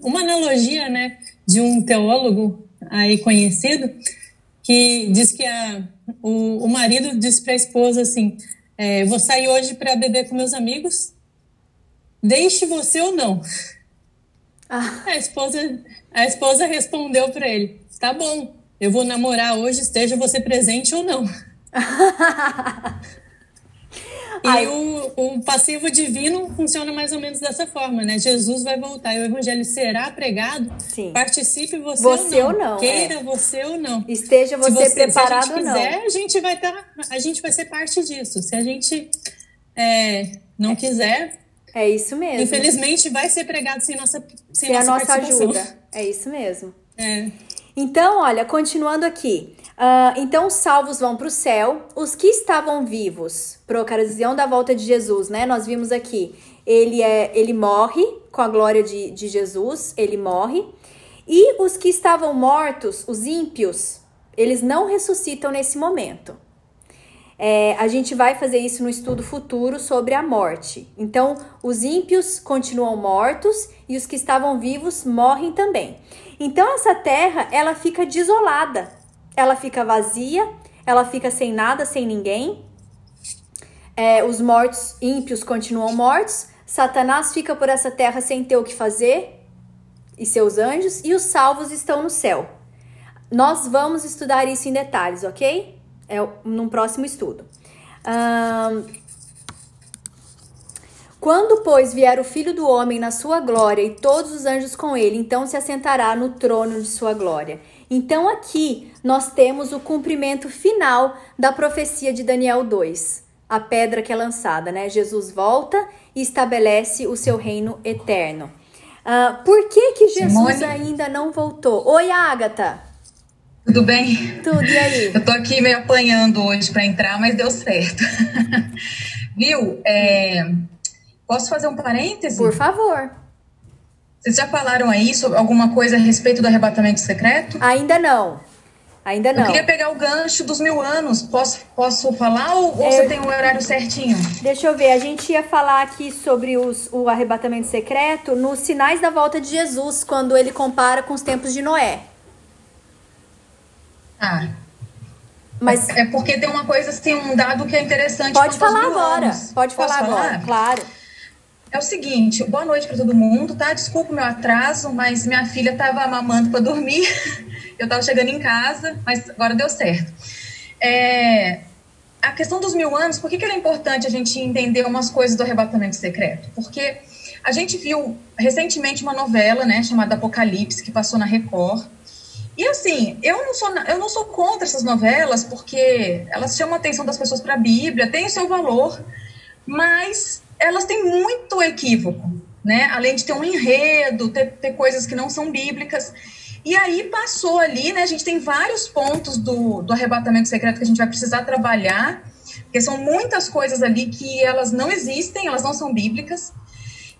uma analogia, né, de um teólogo aí conhecido que diz que a, o, o marido disse para a esposa assim: é, "Vou sair hoje para beber com meus amigos, deixe você ou não." Ah. A esposa a esposa respondeu para ele: "Tá bom, eu vou namorar hoje, esteja você presente ou não." E o, o, passivo divino funciona mais ou menos dessa forma, né? Jesus vai voltar e o evangelho será pregado. Sim. Participe você, você ou, não. ou não. Queira é. você ou não. Esteja você, você preparado ou não. Se a gente quiser, a gente vai estar, tá, a gente vai ser parte disso. Se a gente é, não é. quiser, é isso mesmo. Infelizmente vai ser pregado sem nossa sem, sem nossa a nossa ajuda. É isso mesmo. É. Então, olha, continuando aqui. Uh, então os salvos vão para o céu, os que estavam vivos, por ocasião da volta de Jesus, né? Nós vimos aqui, ele é, ele morre com a glória de, de Jesus, ele morre. E os que estavam mortos, os ímpios, eles não ressuscitam nesse momento. É, a gente vai fazer isso no estudo futuro sobre a morte. Então, os ímpios continuam mortos e os que estavam vivos morrem também. Então, essa terra ela fica desolada ela fica vazia, ela fica sem nada, sem ninguém. É, os mortos ímpios continuam mortos. Satanás fica por essa terra sem ter o que fazer e seus anjos, e os salvos estão no céu. Nós vamos estudar isso em detalhes, ok? É num próximo estudo. Um, quando, pois, vier o Filho do Homem na sua glória e todos os anjos com ele, então se assentará no trono de sua glória. Então aqui nós temos o cumprimento final da profecia de Daniel 2, a pedra que é lançada, né? Jesus volta e estabelece o seu reino eterno. Uh, por que que Jesus Simone? ainda não voltou? Oi, Agatha. Tudo bem? Tudo, e aí? Eu tô aqui meio apanhando hoje para entrar, mas deu certo. Viu? É, posso fazer um parêntese? Por favor. Vocês já falaram aí sobre alguma coisa a respeito do arrebatamento secreto? Ainda não. Ainda não. Eu queria pegar o gancho dos mil anos. Posso, posso falar ou, ou você tem um horário certinho? Deixa eu ver. A gente ia falar aqui sobre os, o arrebatamento secreto nos sinais da volta de Jesus, quando ele compara com os tempos de Noé. Ah. Mas é, é porque tem uma coisa assim, um dado que é interessante. Pode falar agora. Anos. Pode Posso falar agora, claro. É o seguinte, boa noite para todo mundo, tá? Desculpa o meu atraso, mas minha filha estava mamando para dormir. Eu estava chegando em casa, mas agora deu certo. É, a questão dos mil anos, por que, que é importante a gente entender umas coisas do arrebatamento secreto? Porque a gente viu recentemente uma novela, né, chamada Apocalipse, que passou na Record. E assim, eu não sou, eu não sou contra essas novelas, porque elas chamam a atenção das pessoas para a Bíblia, tem o seu valor, mas elas têm muito equívoco, né? Além de ter um enredo, ter, ter coisas que não são bíblicas. E aí passou ali, né? A gente tem vários pontos do, do arrebatamento secreto que a gente vai precisar trabalhar, porque são muitas coisas ali que elas não existem, elas não são bíblicas.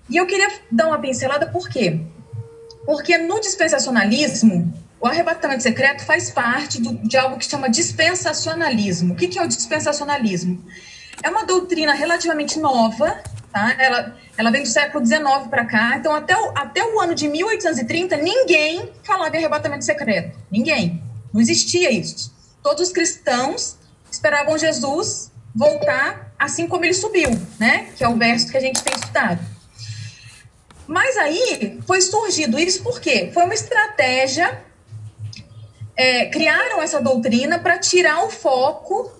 E eu queria dar uma pincelada, por quê? Porque no dispensacionalismo, o arrebatamento secreto faz parte do, de algo que chama dispensacionalismo. O que, que é o dispensacionalismo? É uma doutrina relativamente nova, tá? Ela, ela vem do século XIX para cá. Então, até o, até o ano de 1830, ninguém falava em arrebatamento secreto. Ninguém. Não existia isso. Todos os cristãos esperavam Jesus voltar assim como ele subiu, né? Que é o verso que a gente tem estudado. Mas aí foi surgido isso por quê? Foi uma estratégia. É, criaram essa doutrina para tirar o foco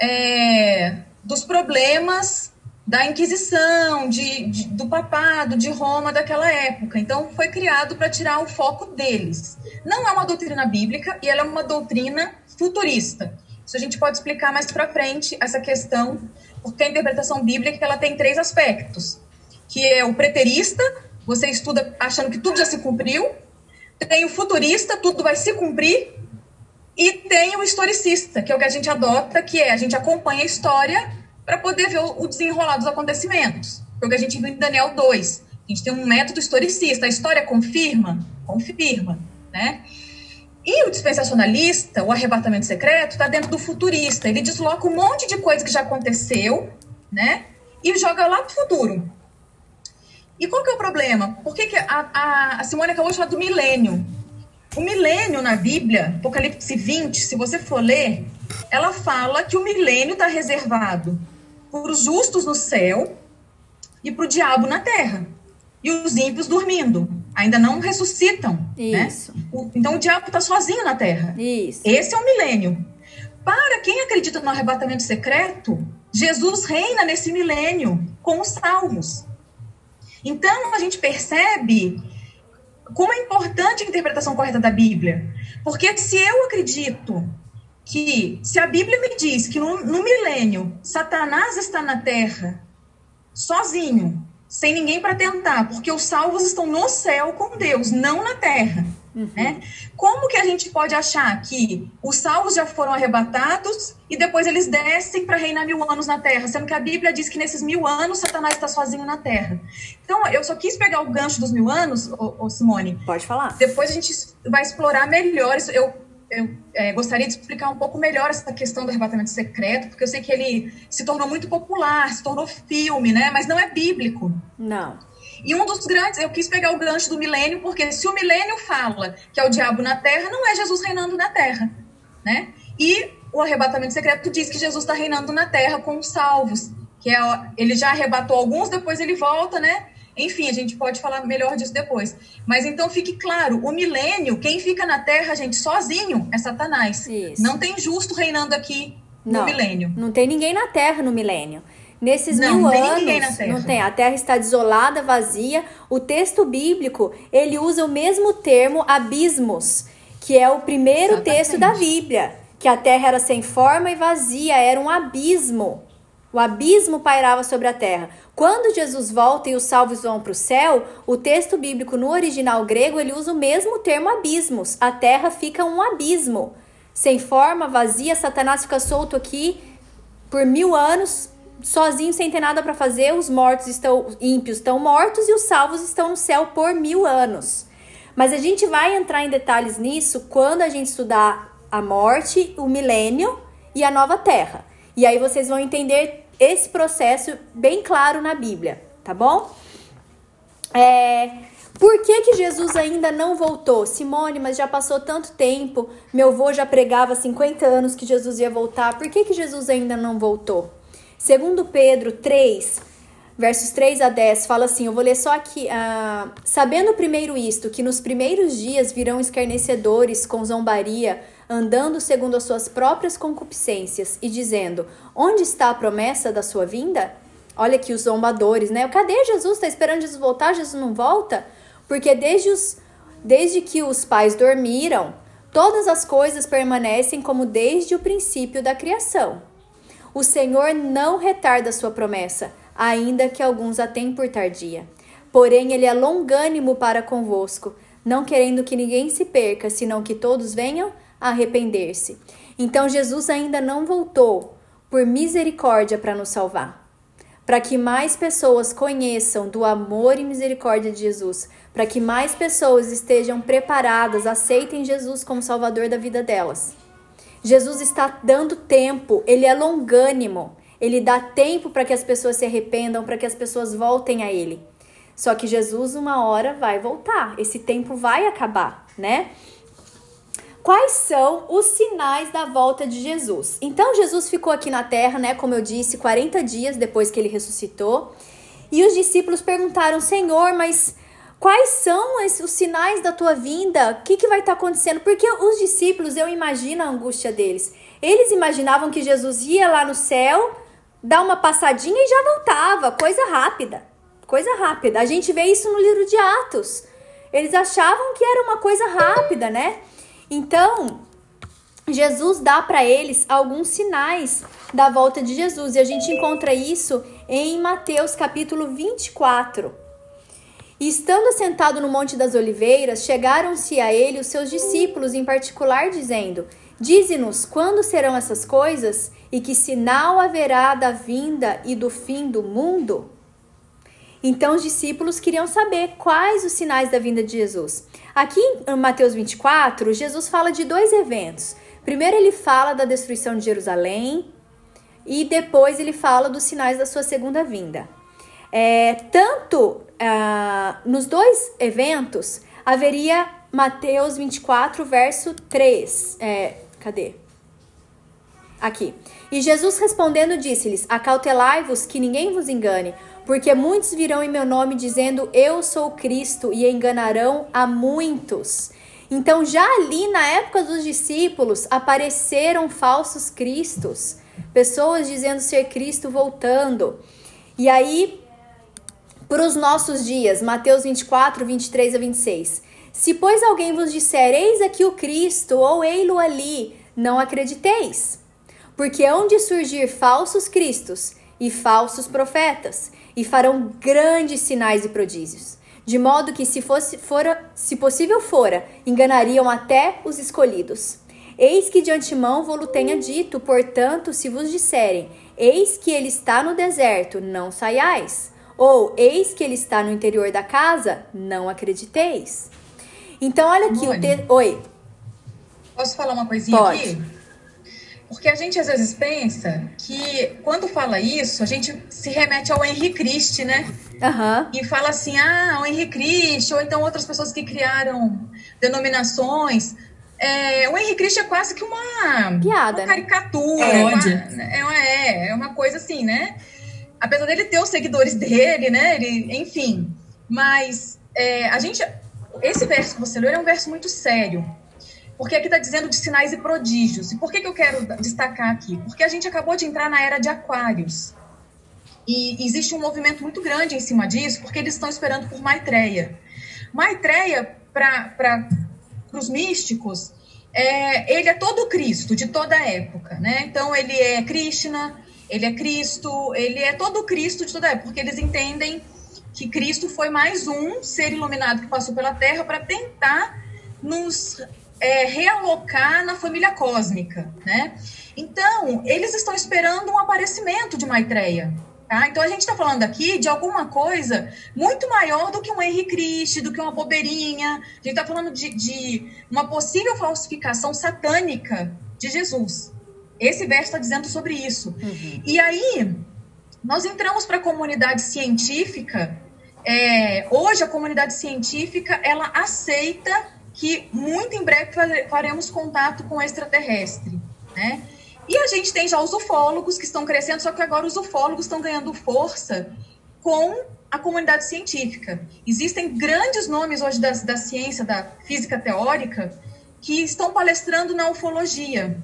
é, dos problemas da Inquisição, de, de, do papado, de Roma daquela época. Então, foi criado para tirar o foco deles. Não é uma doutrina bíblica e ela é uma doutrina futurista. Isso a gente pode explicar mais para frente, essa questão, porque a interpretação bíblica ela tem três aspectos, que é o preterista, você estuda achando que tudo já se cumpriu, tem o futurista, tudo vai se cumprir, e tem o historicista, que é o que a gente adota, que é a gente acompanha a história para poder ver o desenrolar dos acontecimentos. Foi o que a gente viu em Daniel 2. A gente tem um método historicista. A história confirma? Confirma, né? E o dispensacionalista, o arrebatamento secreto, está dentro do futurista. Ele desloca um monte de coisa que já aconteceu, né? E joga lá para o futuro. E qual que é o problema? Por que, que a, a, a Simone acabou de falar do milênio? O milênio na Bíblia, Apocalipse 20, se você for ler, ela fala que o milênio está reservado para os justos no céu e para o diabo na terra. E os ímpios dormindo. Ainda não ressuscitam. Né? Isso. Né? O, então o diabo está sozinho na terra. Isso. Esse é o milênio. Para quem acredita no arrebatamento secreto, Jesus reina nesse milênio com os salvos. Então a gente percebe como é importante a interpretação correta da Bíblia. Porque se eu acredito que, se a Bíblia me diz que no, no milênio Satanás está na terra sozinho, sem ninguém para tentar, porque os salvos estão no céu com Deus, não na terra. Uhum. Né? Como que a gente pode achar que os salvos já foram arrebatados e depois eles descem para reinar mil anos na Terra, sendo que a Bíblia diz que nesses mil anos Satanás está sozinho na Terra? Então, eu só quis pegar o gancho dos mil anos, ô, ô Simone. Pode falar. Depois a gente vai explorar melhor isso. Eu, eu é, gostaria de explicar um pouco melhor essa questão do arrebatamento secreto, porque eu sei que ele se tornou muito popular, se tornou filme, né? Mas não é bíblico. Não. E um dos grandes, eu quis pegar o gancho do milênio, porque se o milênio fala que é o diabo na terra, não é Jesus reinando na terra, né? E o arrebatamento secreto diz que Jesus está reinando na terra com os salvos, que é ele já arrebatou alguns, depois ele volta, né? Enfim, a gente pode falar melhor disso depois. Mas então fique claro, o milênio, quem fica na terra, gente, sozinho é Satanás. Isso. Não tem justo reinando aqui no milênio. Não tem ninguém na terra no milênio. Nesses não, mil anos, não tem. A terra está desolada, vazia. O texto bíblico, ele usa o mesmo termo abismos, que é o primeiro Exatamente. texto da Bíblia. Que a terra era sem forma e vazia, era um abismo. O abismo pairava sobre a terra. Quando Jesus volta e os salvos vão para o céu, o texto bíblico no original grego ele usa o mesmo termo abismos. A terra fica um abismo. Sem forma, vazia, Satanás fica solto aqui por mil anos, sozinho, sem ter nada para fazer, os mortos estão, ímpios estão mortos e os salvos estão no céu por mil anos. Mas a gente vai entrar em detalhes nisso quando a gente estudar a morte, o milênio e a nova terra. E aí vocês vão entender esse processo bem claro na Bíblia, tá bom? É, por que, que Jesus ainda não voltou? Simone, mas já passou tanto tempo, meu avô já pregava 50 anos que Jesus ia voltar, por que, que Jesus ainda não voltou? Segundo Pedro 3, versos 3 a 10, fala assim, eu vou ler só aqui. Uh, Sabendo primeiro isto, que nos primeiros dias virão escarnecedores com zombaria, andando segundo as suas próprias concupiscências, e dizendo, onde está a promessa da sua vinda? Olha aqui os zombadores, né? Cadê Jesus? Está esperando Jesus voltar? Jesus não volta? Porque desde, os, desde que os pais dormiram, todas as coisas permanecem como desde o princípio da criação. O Senhor não retarda sua promessa, ainda que alguns a tenham por tardia. Porém, ele é longânimo para convosco, não querendo que ninguém se perca, senão que todos venham a arrepender-se. Então, Jesus ainda não voltou por misericórdia para nos salvar. Para que mais pessoas conheçam do amor e misericórdia de Jesus, para que mais pessoas estejam preparadas, aceitem Jesus como Salvador da vida delas. Jesus está dando tempo, ele é longânimo, ele dá tempo para que as pessoas se arrependam, para que as pessoas voltem a ele. Só que Jesus, uma hora, vai voltar, esse tempo vai acabar, né? Quais são os sinais da volta de Jesus? Então, Jesus ficou aqui na terra, né? Como eu disse, 40 dias depois que ele ressuscitou. E os discípulos perguntaram: Senhor, mas Quais são os sinais da tua vinda? O que, que vai estar tá acontecendo? Porque os discípulos, eu imagino a angústia deles. Eles imaginavam que Jesus ia lá no céu, dar uma passadinha e já voltava. Coisa rápida. Coisa rápida. A gente vê isso no livro de Atos. Eles achavam que era uma coisa rápida, né? Então, Jesus dá para eles alguns sinais da volta de Jesus. E a gente encontra isso em Mateus capítulo 24. E estando assentado no Monte das Oliveiras, chegaram-se a ele os seus discípulos em particular, dizendo: Dize-nos quando serão essas coisas e que sinal haverá da vinda e do fim do mundo? Então os discípulos queriam saber quais os sinais da vinda de Jesus. Aqui em Mateus 24, Jesus fala de dois eventos. Primeiro ele fala da destruição de Jerusalém e depois ele fala dos sinais da sua segunda vinda. É, tanto ah, nos dois eventos haveria Mateus 24, verso 3. É, cadê? Aqui. E Jesus respondendo disse-lhes: Acautelai-vos que ninguém vos engane, porque muitos virão em meu nome dizendo eu sou Cristo e enganarão a muitos. Então, já ali na época dos discípulos, apareceram falsos cristos, pessoas dizendo ser Cristo voltando. E aí, para os nossos dias, Mateus 24, 23 a 26. Se, pois, alguém vos disser, eis aqui o Cristo, ou ei-lo ali, não acrediteis. Porque hão de surgir falsos cristos e falsos profetas, e farão grandes sinais e prodígios, de modo que, se, fosse, fora, se possível fora, enganariam até os escolhidos. Eis que de antemão vou-lo tenha dito, portanto, se vos disserem, eis que ele está no deserto, não saiais. Ou, eis que ele está no interior da casa, não acrediteis. Então, olha aqui Mônica, o texto. Oi. Posso falar uma coisinha Pode. aqui? Porque a gente às vezes pensa que quando fala isso, a gente se remete ao Henri Christ, né? Uhum. E fala assim, ah, o Henri Christ, ou então outras pessoas que criaram denominações. É, o Henri Christ é quase que uma, Piada, uma né? caricatura. É, uma, é, uma, é, é uma coisa assim, né? Apesar dele ter os seguidores dele, né? Ele, enfim. Mas é, a gente. Esse verso que você leu é um verso muito sério porque aqui está dizendo de sinais e prodígios. E por que, que eu quero destacar aqui? Porque a gente acabou de entrar na era de Aquários. E existe um movimento muito grande em cima disso, porque eles estão esperando por Maitreya. Maitreya, para os místicos, é, ele é todo Cristo, de toda época. Né? Então, ele é Krishna, ele é Cristo, ele é todo Cristo de toda época, porque eles entendem que Cristo foi mais um ser iluminado que passou pela Terra para tentar nos é, realocar na família cósmica, né? Então, eles estão esperando um aparecimento de Maitreya. Tá? Então, a gente está falando aqui de alguma coisa muito maior do que um Henri Cristo, do que uma bobeirinha. A gente está falando de, de uma possível falsificação satânica de Jesus. Esse verso está dizendo sobre isso. Uhum. E aí, nós entramos para a comunidade científica. É, hoje, a comunidade científica ela aceita que muito em breve faremos contato com extraterrestre, né? E a gente tem já os ufólogos que estão crescendo, só que agora os ufólogos estão ganhando força com a comunidade científica. Existem grandes nomes hoje da, da ciência, da física teórica, que estão palestrando na ufologia.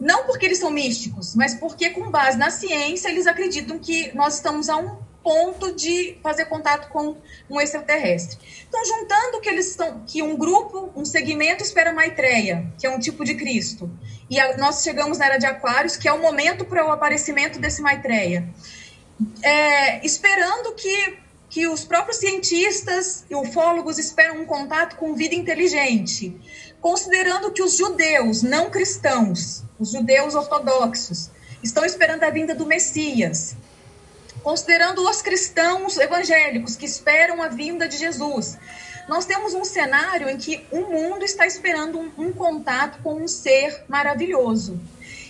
Não porque eles são místicos, mas porque, com base na ciência, eles acreditam que nós estamos a um ponto de fazer contato com um extraterrestre. Então, juntando que eles estão, que um grupo, um segmento espera Maitreya, que é um tipo de Cristo, e a, nós chegamos na era de Aquários, que é o momento para o aparecimento desse Maitreya, é, esperando que que os próprios cientistas e ufólogos esperam um contato com vida inteligente, considerando que os judeus não cristãos, os judeus ortodoxos, estão esperando a vinda do Messias considerando os cristãos evangélicos que esperam a vinda de Jesus. Nós temos um cenário em que o mundo está esperando um, um contato com um ser maravilhoso.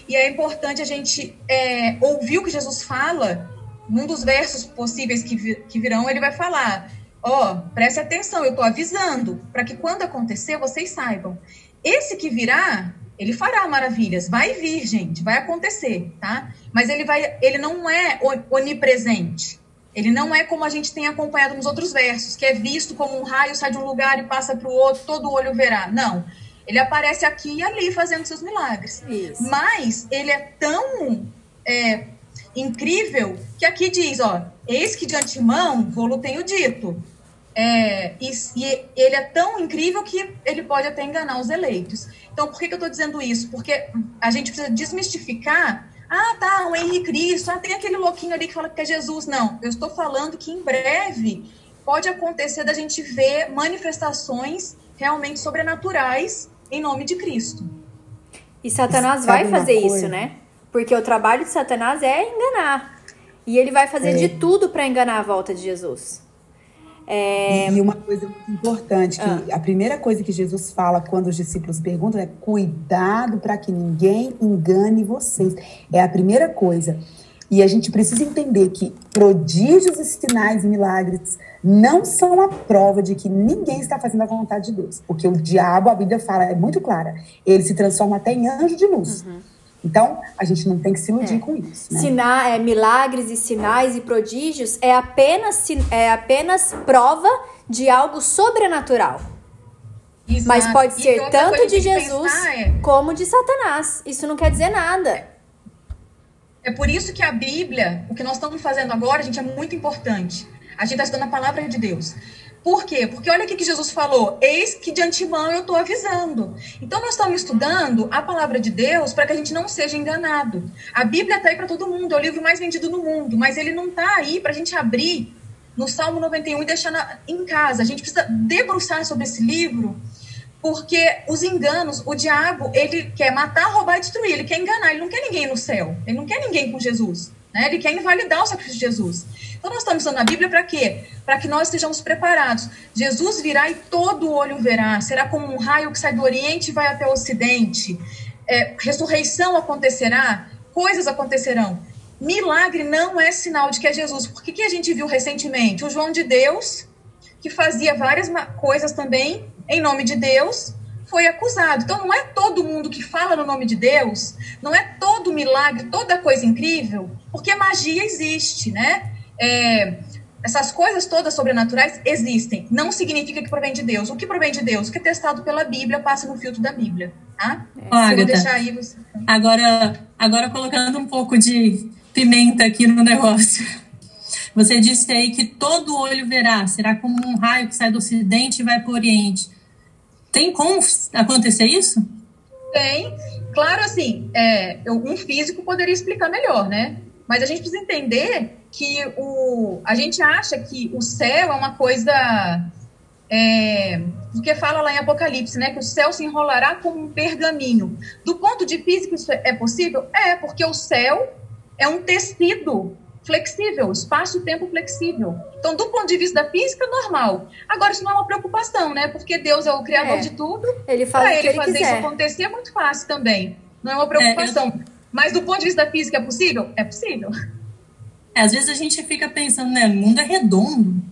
E é importante a gente é, ouvir o que Jesus fala. Num dos versos possíveis que, vi, que virão, ele vai falar: Ó, oh, preste atenção, eu estou avisando, para que quando acontecer vocês saibam. Esse que virá ele fará maravilhas, vai vir, gente, vai acontecer, tá? Mas ele vai, ele não é onipresente. Ele não é como a gente tem acompanhado nos outros versos, que é visto como um raio sai de um lugar e passa para o outro, todo olho verá. Não. Ele aparece aqui e ali fazendo seus milagres. Isso. Mas ele é tão é, incrível que aqui diz, ó, eis que de antemão vou-lo tenho dito. É, e, e, ele é tão incrível que ele pode até enganar os eleitos. Então, por que, que eu estou dizendo isso? Porque a gente precisa desmistificar. Ah, tá, o Henrique Cristo, ah, tem aquele louquinho ali que fala que é Jesus. Não, eu estou falando que em breve pode acontecer da gente ver manifestações realmente sobrenaturais em nome de Cristo. E Satanás vai fazer isso, né? Porque o trabalho de Satanás é enganar. E ele vai fazer é. de tudo para enganar a volta de Jesus. É... E uma coisa muito importante, que ah. a primeira coisa que Jesus fala quando os discípulos perguntam é cuidado para que ninguém engane vocês. É a primeira coisa. E a gente precisa entender que prodígios e sinais e milagres não são a prova de que ninguém está fazendo a vontade de Deus. Porque o diabo, a Bíblia fala, é muito clara, ele se transforma até em anjo de luz. Uhum. Então, a gente não tem que se iludir é. com isso. Né? Sina é, milagres e sinais e prodígios é apenas, é apenas prova de algo sobrenatural. Exato. Mas pode ser tanto de Jesus é... como de Satanás. Isso não quer dizer nada. É por isso que a Bíblia, o que nós estamos fazendo agora, gente, é muito importante. A gente está estudando a palavra de Deus. Por quê? Porque olha o que Jesus falou: eis que de antemão eu estou avisando. Então, nós estamos estudando a palavra de Deus para que a gente não seja enganado. A Bíblia está aí para todo mundo, é o livro mais vendido no mundo, mas ele não está aí para a gente abrir no Salmo 91 e deixar na, em casa. A gente precisa debruçar sobre esse livro porque os enganos, o diabo, ele quer matar, roubar e destruir, ele quer enganar, ele não quer ninguém no céu, ele não quer ninguém com Jesus, né? ele quer invalidar o sacrifício de Jesus. Então nós estamos usando a Bíblia para quê? Para que nós estejamos preparados. Jesus virá e todo olho verá, será como um raio que sai do Oriente e vai até o Ocidente. É, ressurreição acontecerá, coisas acontecerão. Milagre não é sinal de que é Jesus. Porque que a gente viu recentemente? O João de Deus, que fazia várias coisas também em nome de Deus, foi acusado. Então, não é todo mundo que fala no nome de Deus, não é todo milagre, toda coisa incrível, porque magia existe, né? É, essas coisas todas sobrenaturais existem. Não significa que provém de Deus. O que provém de Deus? O que é testado pela Bíblia passa no filtro da Bíblia. Tá? É. vou deixar aí você... agora, agora colocando um pouco de pimenta aqui no negócio. Você disse aí que todo olho verá, será como um raio que sai do ocidente e vai para o oriente. Tem como acontecer isso? Tem. Claro, assim, é, um físico poderia explicar melhor, né? Mas a gente precisa entender que o, a gente acha que o céu é uma coisa. É, do que fala lá em Apocalipse, né? Que o céu se enrolará como um pergaminho. Do ponto de física, isso é possível? É, porque o céu é um tecido flexível, espaço-tempo flexível. Então, do ponto de vista da física, normal. Agora, isso não é uma preocupação, né? Porque Deus é o criador é. de tudo. Ele faz Para ele, ele fazer quiser. isso acontecer é muito fácil também. Não é uma preocupação. É, eu... Mas do ponto de vista da física é possível? É possível. É, às vezes a gente fica pensando, né? O mundo é redondo.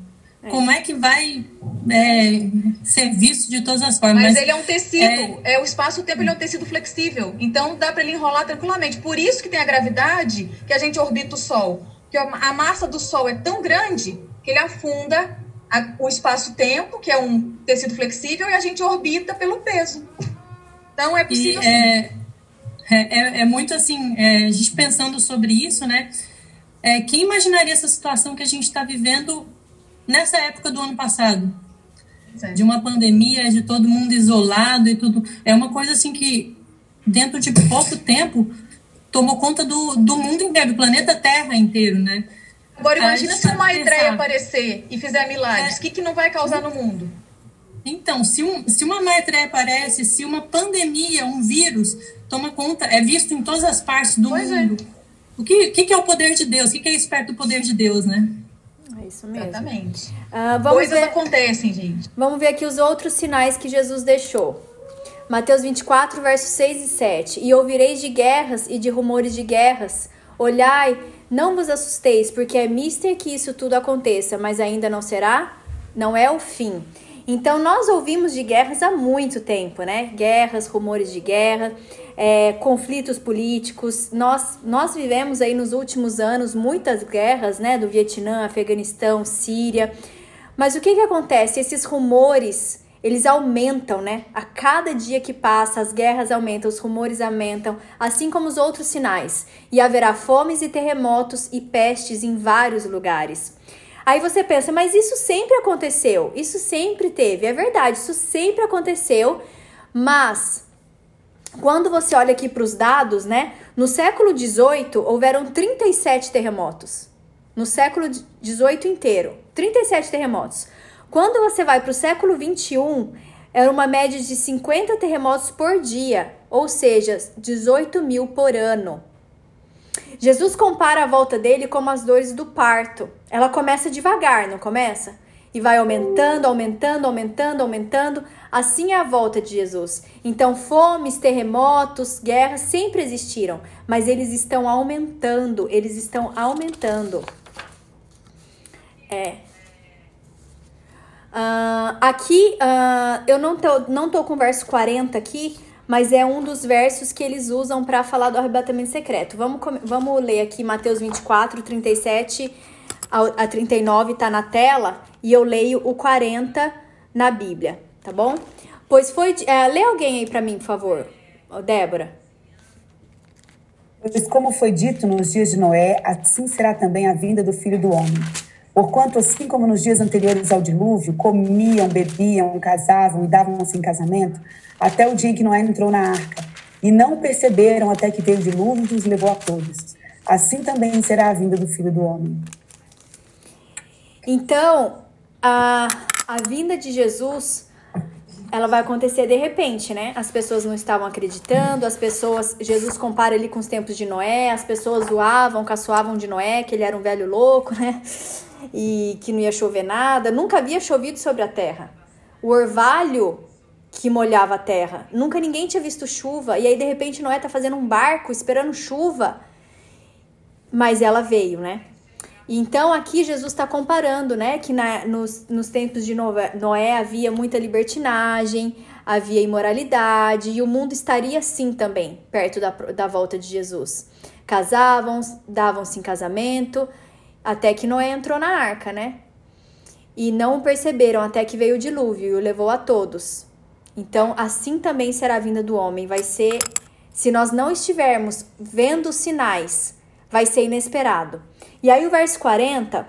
É. Como é que vai é, ser visto de todas as formas? Mas, Mas ele é um tecido, é, é o espaço-tempo ele é um tecido flexível, então dá para ele enrolar tranquilamente. Por isso que tem a gravidade que a gente orbita o Sol que a massa do Sol é tão grande que ele afunda a, o espaço-tempo, que é um tecido flexível, e a gente orbita pelo peso. Então é possível. E, é, é, é, muito assim, é, a gente pensando sobre isso, né? É, quem imaginaria essa situação que a gente está vivendo nessa época do ano passado? De uma pandemia, de todo mundo isolado e tudo. É uma coisa assim que, dentro de pouco tempo, tomou conta do, do mundo inteiro, do planeta Terra inteiro, né? Agora imagina se uma Maitreya aparecer e fizer milagres, o é. que, que não vai causar no mundo? Então, se, um, se uma Maitreya aparece, se uma pandemia, um vírus, toma conta, é visto em todas as partes do pois é. mundo. É. O que, que, que, é o poder de Deus? O que, que é esperto do poder de Deus, né? É isso mesmo. Exatamente. Uh, Coisas ver, acontecem, gente. Vamos ver aqui os outros sinais que Jesus deixou. Mateus 24, versos 6 e 7. E ouvireis de guerras e de rumores de guerras. Olhai, não vos assusteis, porque é mister que isso tudo aconteça, mas ainda não será? Não é o fim. Então, nós ouvimos de guerras há muito tempo, né? Guerras, rumores de guerra, é, conflitos políticos. Nós, nós vivemos aí nos últimos anos muitas guerras, né? Do Vietnã, Afeganistão, Síria. Mas o que, que acontece? Esses rumores eles aumentam, né? A cada dia que passa, as guerras aumentam, os rumores aumentam, assim como os outros sinais. E haverá fomes e terremotos e pestes em vários lugares. Aí você pensa, mas isso sempre aconteceu, isso sempre teve. É verdade, isso sempre aconteceu, mas quando você olha aqui para os dados, né? No século XVIII houveram 37 terremotos. No século XVIII inteiro, 37 terremotos. Quando você vai para o século 21, era uma média de 50 terremotos por dia, ou seja, 18 mil por ano. Jesus compara a volta dele como as dores do parto. Ela começa devagar, não começa? E vai aumentando, aumentando, aumentando, aumentando. Assim é a volta de Jesus. Então, fomes, terremotos, guerras sempre existiram, mas eles estão aumentando, eles estão aumentando. É. Uh, aqui, uh, eu não tô, não tô com o verso 40 aqui, mas é um dos versos que eles usam para falar do arrebatamento secreto. Vamos, vamos ler aqui Mateus 24, 37 a, a 39, tá na tela, e eu leio o 40 na Bíblia, tá bom? Pois foi. É, lê alguém aí para mim, por favor, Débora. Pois, como foi dito nos dias de Noé, assim será também a vinda do filho do homem. Porquanto, assim como nos dias anteriores ao dilúvio, comiam, bebiam, casavam e davam-se em casamento, até o dia em que Noé entrou na arca, e não perceberam até que veio o dilúvio e os levou a todos. Assim também será a vinda do filho do homem. Então, a, a vinda de Jesus, ela vai acontecer de repente, né? As pessoas não estavam acreditando, as pessoas. Jesus compara ele com os tempos de Noé, as pessoas zoavam, caçoavam de Noé, que ele era um velho louco, né? E que não ia chover nada. Nunca havia chovido sobre a terra. O orvalho que molhava a terra. Nunca ninguém tinha visto chuva. E aí, de repente, Noé tá fazendo um barco esperando chuva. Mas ela veio, né? Então aqui Jesus está comparando, né, que na, nos, nos tempos de Noé havia muita libertinagem, havia imoralidade e o mundo estaria assim também, perto da, da volta de Jesus. Casavam, davam-se em casamento, até que Noé entrou na arca, né? E não perceberam até que veio o dilúvio e o levou a todos. Então, assim também será a vinda do homem. Vai ser, se nós não estivermos vendo sinais, vai ser inesperado. E aí o verso 40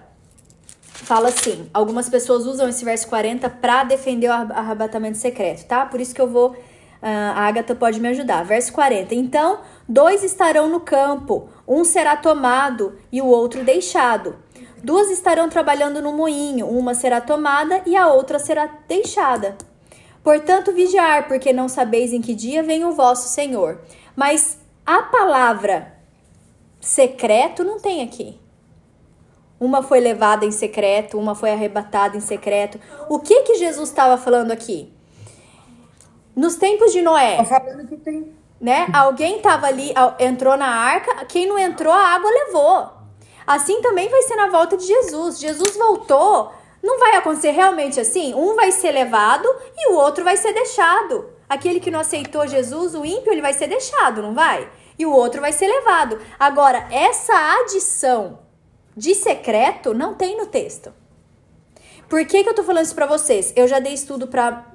fala assim: algumas pessoas usam esse verso 40 para defender o arrebatamento secreto, tá? Por isso que eu vou. Uh, a Agatha pode me ajudar. Verso 40. Então, dois estarão no campo, um será tomado e o outro deixado. Duas estarão trabalhando no moinho, uma será tomada e a outra será deixada. Portanto, vigiar, porque não sabeis em que dia vem o vosso Senhor. Mas a palavra secreto não tem aqui. Uma foi levada em secreto, uma foi arrebatada em secreto. O que que Jesus estava falando aqui? Nos tempos de Noé. falando que tem. Né? Alguém estava ali, entrou na arca, quem não entrou, a água levou. Assim também vai ser na volta de Jesus. Jesus voltou, não vai acontecer realmente assim? Um vai ser levado e o outro vai ser deixado. Aquele que não aceitou Jesus, o ímpio, ele vai ser deixado, não vai? E o outro vai ser levado. Agora, essa adição de secreto não tem no texto. Por que, que eu tô falando isso pra vocês? Eu já dei estudo para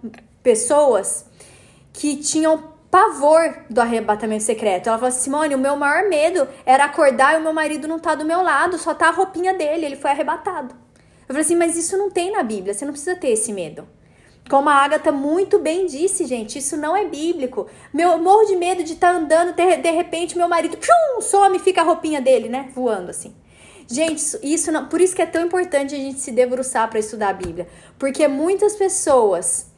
pessoas que tinham pavor do arrebatamento secreto. Ela falou assim: Simone, o meu maior medo era acordar e o meu marido não tá do meu lado, só tá a roupinha dele, ele foi arrebatado. Eu falei assim: mas isso não tem na Bíblia, você não precisa ter esse medo. Como a Agatha muito bem disse, gente, isso não é bíblico. Meu morro de medo de estar tá andando, de, repente meu marido pum, some fica a roupinha dele, né? Voando assim. Gente, isso não, por isso que é tão importante a gente se debruçar para estudar a Bíblia, porque muitas pessoas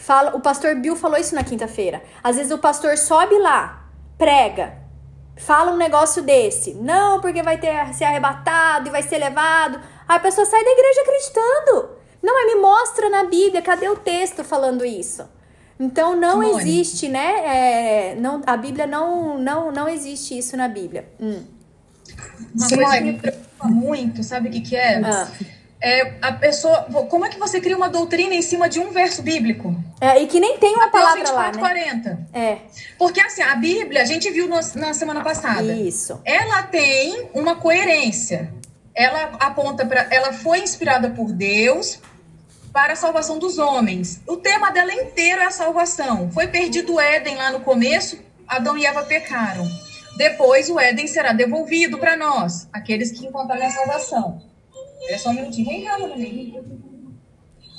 falam, o pastor Bill falou isso na quinta-feira. Às vezes o pastor sobe lá, prega, fala um negócio desse, não, porque vai ter ser arrebatado e vai ser levado. Aí a pessoa sai da igreja acreditando. Não, mas me mostra na Bíblia, cadê o texto falando isso? Então não Simone. existe, né? É, não, a Bíblia não, não, não existe isso na Bíblia. Hum. Uma Simone. coisa que me preocupa muito, sabe o que, que é? Ah. É, a pessoa. Como é que você cria uma doutrina em cima de um verso bíblico? É, e que nem tem uma palavra 24, lá, né? 40. É. Porque assim, a Bíblia, a gente viu no, na semana passada. Isso. Ela tem uma coerência. Ela aponta para. Ela foi inspirada por Deus para a salvação dos homens. O tema dela inteiro é a salvação. Foi perdido o Éden lá no começo, Adão e Eva pecaram. Depois o Éden será devolvido para nós, aqueles que encontrarem a salvação. É só um minutinho. Vem cá,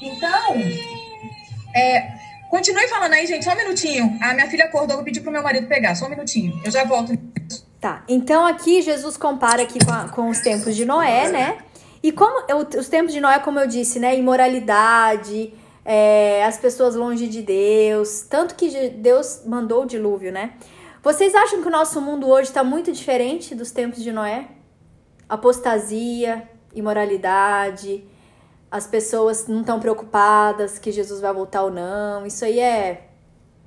Então, é, continue falando aí, gente, só um minutinho. A minha filha acordou, vou pedir pro meu marido pegar, só um minutinho. Eu já volto. Tá, então aqui Jesus compara aqui com, a, com os tempos de Noé, né? E como eu, os tempos de Noé, como eu disse, né? Imoralidade, é, as pessoas longe de Deus, tanto que Deus mandou o dilúvio, né? Vocês acham que o nosso mundo hoje está muito diferente dos tempos de Noé? Apostasia, imoralidade, as pessoas não estão preocupadas que Jesus vai voltar ou não. Isso aí é,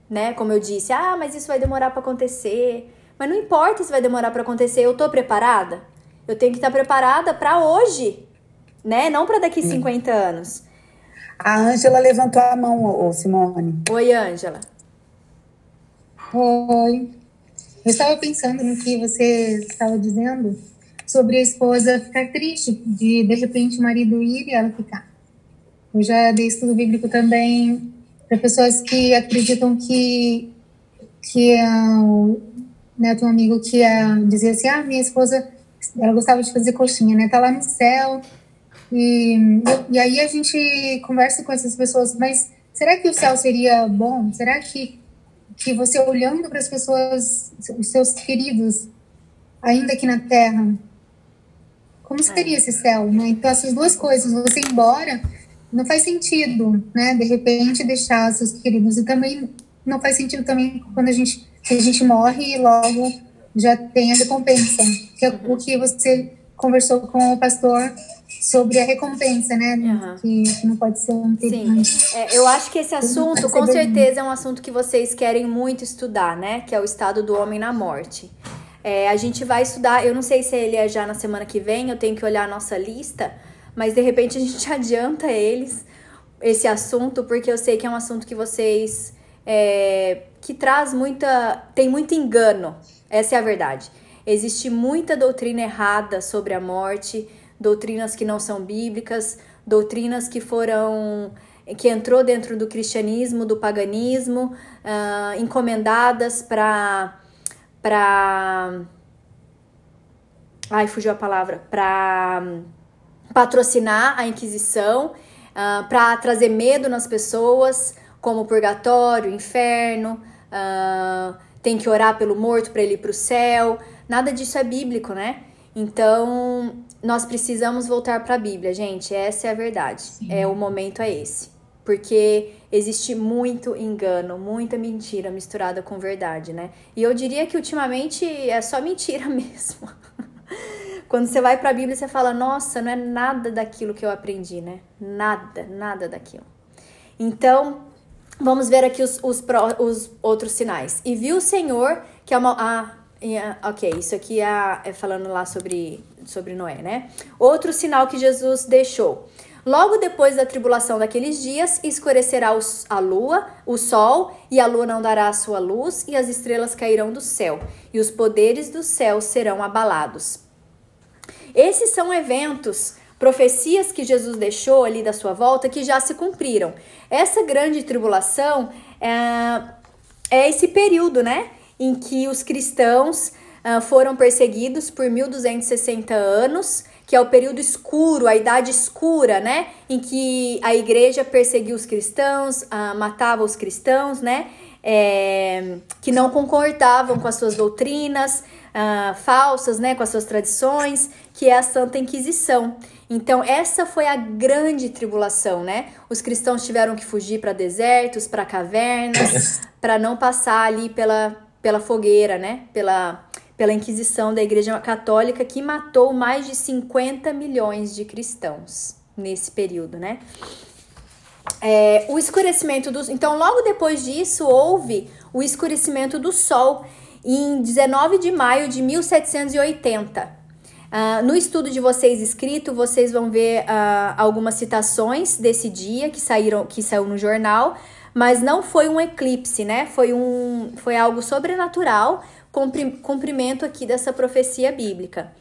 né? Como eu disse, ah, mas isso vai demorar para acontecer. Mas não importa se vai demorar para acontecer, eu tô preparada. Eu tenho que estar preparada para hoje. né? Não para daqui 50 anos. A Ângela levantou a mão, ô, Simone. Oi, Ângela. Oi. Eu estava pensando no que você estava dizendo sobre a esposa ficar triste de de repente o marido ir e ela ficar. Eu já dei estudo bíblico também para pessoas que acreditam que que é o neto um amigo que é, dizia assim, ah, minha esposa, ela gostava de fazer coxinha, né? Tá lá no céu. E, e aí a gente conversa com essas pessoas, mas será que o céu seria bom? Será que, que você olhando para as pessoas, os seus queridos, ainda aqui na Terra, como seria esse céu, né? Então essas duas coisas, você ir embora, não faz sentido, né? De repente deixar seus queridos e também não faz sentido também quando a gente a gente morre e logo já tem a recompensa, que é o que você conversou com o pastor sobre a recompensa, né? Uhum. Que, que, não pode ser um Sim, é, eu acho que esse assunto, com certeza, é um assunto que vocês querem muito estudar, né? Que é o estado do homem na morte. É, a gente vai estudar, eu não sei se ele é já na semana que vem, eu tenho que olhar a nossa lista, mas de repente a gente adianta eles, esse assunto, porque eu sei que é um assunto que vocês é, que traz muita. tem muito engano. Essa é a verdade. Existe muita doutrina errada sobre a morte, doutrinas que não são bíblicas, doutrinas que foram. que entrou dentro do cristianismo, do paganismo, uh, encomendadas para. Para. Ai, fugiu a palavra. Para patrocinar a Inquisição, uh, ah, para trazer medo nas pessoas como purgatório, inferno, uh, tem que orar pelo morto para ele ir para o céu. Nada disso é bíblico, né? Então, nós precisamos voltar para a Bíblia, gente. Essa é a verdade. Sim. É o momento é esse. Porque existe muito engano, muita mentira misturada com verdade, né? E eu diria que ultimamente é só mentira mesmo. Quando você vai para a Bíblia, você fala: "Nossa, não é nada daquilo que eu aprendi, né? Nada, nada daquilo". Então, Vamos ver aqui os, os, os outros sinais. E viu o Senhor que é uma. Ah, ok, isso aqui é, é falando lá sobre, sobre Noé, né? Outro sinal que Jesus deixou. Logo depois da tribulação daqueles dias, escurecerá a lua, o sol, e a lua não dará a sua luz, e as estrelas cairão do céu, e os poderes do céu serão abalados. Esses são eventos profecias que Jesus deixou ali da sua volta que já se cumpriram. Essa grande tribulação é, é esse período, né, em que os cristãos uh, foram perseguidos por 1260 anos, que é o período escuro, a idade escura, né, em que a igreja perseguiu os cristãos, uh, matava os cristãos, né, é, que não concordavam com as suas doutrinas uh, falsas, né, com as suas tradições, que é a Santa Inquisição. Então, essa foi a grande tribulação, né? Os cristãos tiveram que fugir para desertos, para cavernas, para não passar ali pela, pela fogueira, né? Pela, pela Inquisição da Igreja Católica, que matou mais de 50 milhões de cristãos nesse período, né? É, o escurecimento dos. Então, logo depois disso, houve o escurecimento do Sol em 19 de maio de 1780. Uh, no estudo de vocês escrito, vocês vão ver uh, algumas citações desse dia que saíram, que saiu no jornal, mas não foi um eclipse, né? Foi um, foi algo sobrenatural, cumprimento aqui dessa profecia bíblica.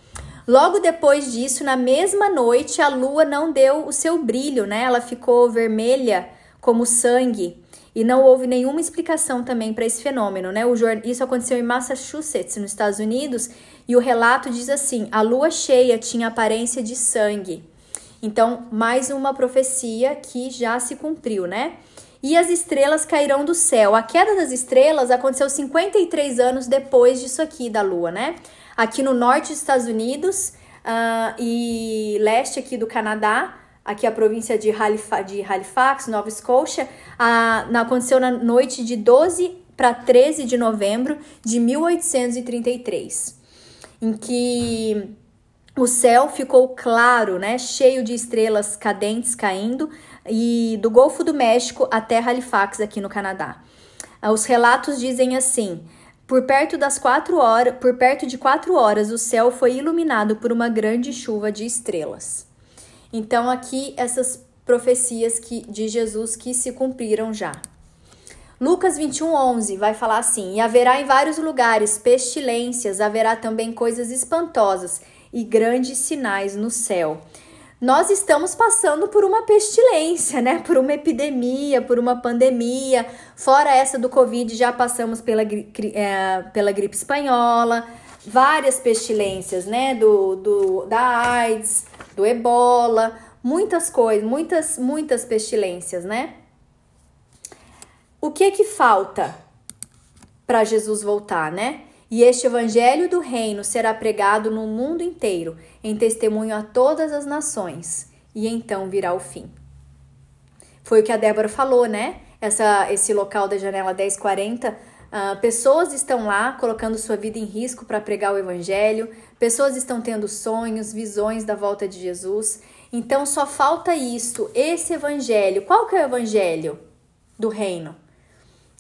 Logo depois disso, na mesma noite, a lua não deu o seu brilho, né? Ela ficou vermelha como sangue. E não houve nenhuma explicação também para esse fenômeno, né? O, isso aconteceu em Massachusetts, nos Estados Unidos, e o relato diz assim: a lua cheia tinha aparência de sangue. Então, mais uma profecia que já se cumpriu, né? E as estrelas cairão do céu. A queda das estrelas aconteceu 53 anos depois disso aqui da lua, né? Aqui no norte dos Estados Unidos uh, e leste aqui do Canadá, aqui a província de Halifax, de Halifax Nova Scotia, uh, aconteceu na noite de 12 para 13 de novembro de 1833 em que o céu ficou claro, né, cheio de estrelas cadentes caindo, e do Golfo do México até Halifax, aqui no Canadá. Ah, os relatos dizem assim: por perto das quatro horas, por perto de quatro horas, o céu foi iluminado por uma grande chuva de estrelas. Então, aqui, essas profecias que, de Jesus que se cumpriram já. Lucas 21, 11 vai falar assim: E haverá em vários lugares pestilências, haverá também coisas espantosas e grandes sinais no céu. Nós estamos passando por uma pestilência, né? Por uma epidemia, por uma pandemia. Fora essa do Covid, já passamos pela, é, pela gripe espanhola, várias pestilências, né? Do, do, da AIDS, do ebola, muitas coisas, muitas, muitas pestilências, né? O que que falta para Jesus voltar, né? E este evangelho do reino será pregado no mundo inteiro, em testemunho a todas as nações, e então virá o fim. Foi o que a Débora falou, né? Essa, esse local da janela 1040, uh, pessoas estão lá colocando sua vida em risco para pregar o evangelho, pessoas estão tendo sonhos, visões da volta de Jesus. Então só falta isto, esse evangelho. Qual que é o evangelho do reino?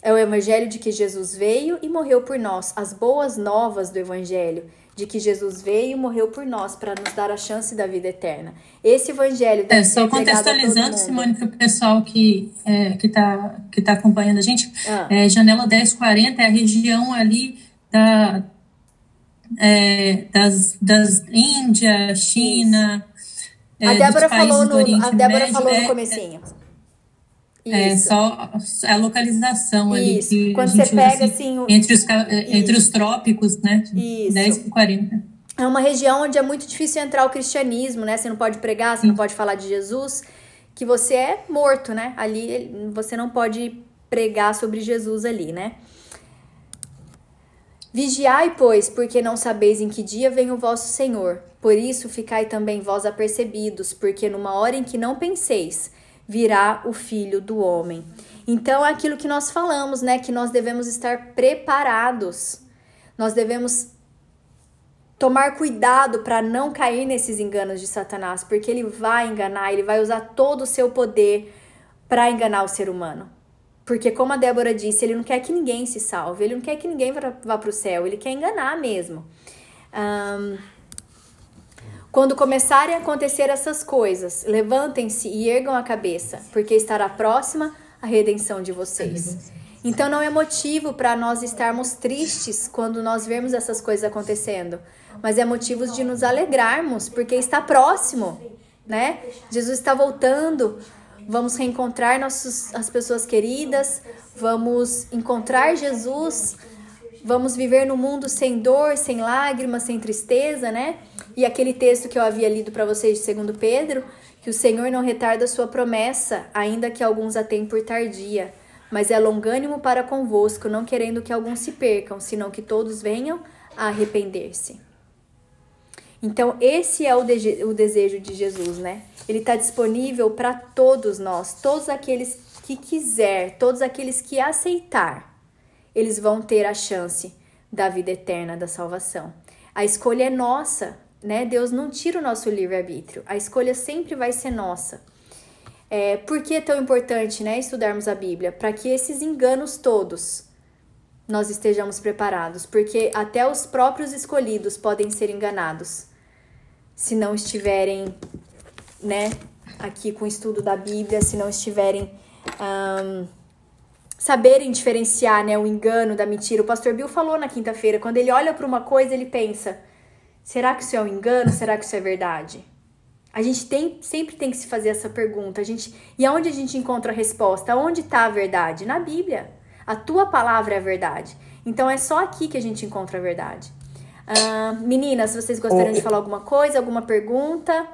É o evangelho de que Jesus veio e morreu por nós, as boas novas do evangelho de que Jesus veio e morreu por nós para nos dar a chance da vida eterna. Esse evangelho é só contextualizando, Simone, para o pessoal que é, que está que tá acompanhando a gente, ah. é, janela 1040 é a região ali da é, das, das Índia, China. É, a Débora falou no, a Débora falou no é, comecinho. É só a localização Isso. ali. Que Quando você pega assim, o... entre, os, entre os trópicos, né? Isso. 10 e 40. É uma região onde é muito difícil entrar o cristianismo, né? Você não pode pregar, você Sim. não pode falar de Jesus, que você é morto, né? Ali você não pode pregar sobre Jesus ali, né? Vigiai, pois, porque não sabeis em que dia vem o vosso Senhor. Por isso ficai também vós apercebidos, porque numa hora em que não penseis, virá o filho do homem. Então é aquilo que nós falamos, né, que nós devemos estar preparados. Nós devemos tomar cuidado para não cair nesses enganos de Satanás, porque ele vai enganar, ele vai usar todo o seu poder para enganar o ser humano. Porque, como a Débora disse, ele não quer que ninguém se salve, ele não quer que ninguém vá para o céu, ele quer enganar mesmo. Um, quando começarem a acontecer essas coisas, levantem-se e ergam a cabeça, porque estará próxima a redenção de vocês. Então não é motivo para nós estarmos tristes quando nós vemos essas coisas acontecendo, mas é motivo de nos alegrarmos, porque está próximo, né? Jesus está voltando. Vamos reencontrar nossos, as pessoas queridas, vamos encontrar Jesus, vamos viver no mundo sem dor, sem lágrimas, sem tristeza, né? E aquele texto que eu havia lido para vocês de 2 Pedro, que o Senhor não retarda sua promessa, ainda que alguns a tenham por tardia, mas é longânimo para convosco, não querendo que alguns se percam, senão que todos venham a arrepender-se. Então, esse é o, de o desejo de Jesus, né? Ele está disponível para todos nós, todos aqueles que quiser, todos aqueles que aceitar, eles vão ter a chance da vida eterna, da salvação. A escolha é nossa, né? Deus não tira o nosso livre-arbítrio. A escolha sempre vai ser nossa. É, por que é tão importante né, estudarmos a Bíblia? Para que esses enganos todos nós estejamos preparados, porque até os próprios escolhidos podem ser enganados se não estiverem, né, aqui com o estudo da Bíblia, se não estiverem um, saberem diferenciar, né, o engano da mentira. O pastor Bill falou na quinta-feira, quando ele olha para uma coisa, ele pensa: Será que isso é um engano? Será que isso é verdade? A gente tem, sempre tem que se fazer essa pergunta. A gente, e aonde a gente encontra a resposta? Onde está a verdade? Na Bíblia. A tua palavra é a verdade. Então é só aqui que a gente encontra a verdade. Uh, meninas, vocês gostariam de falar alguma coisa, alguma pergunta?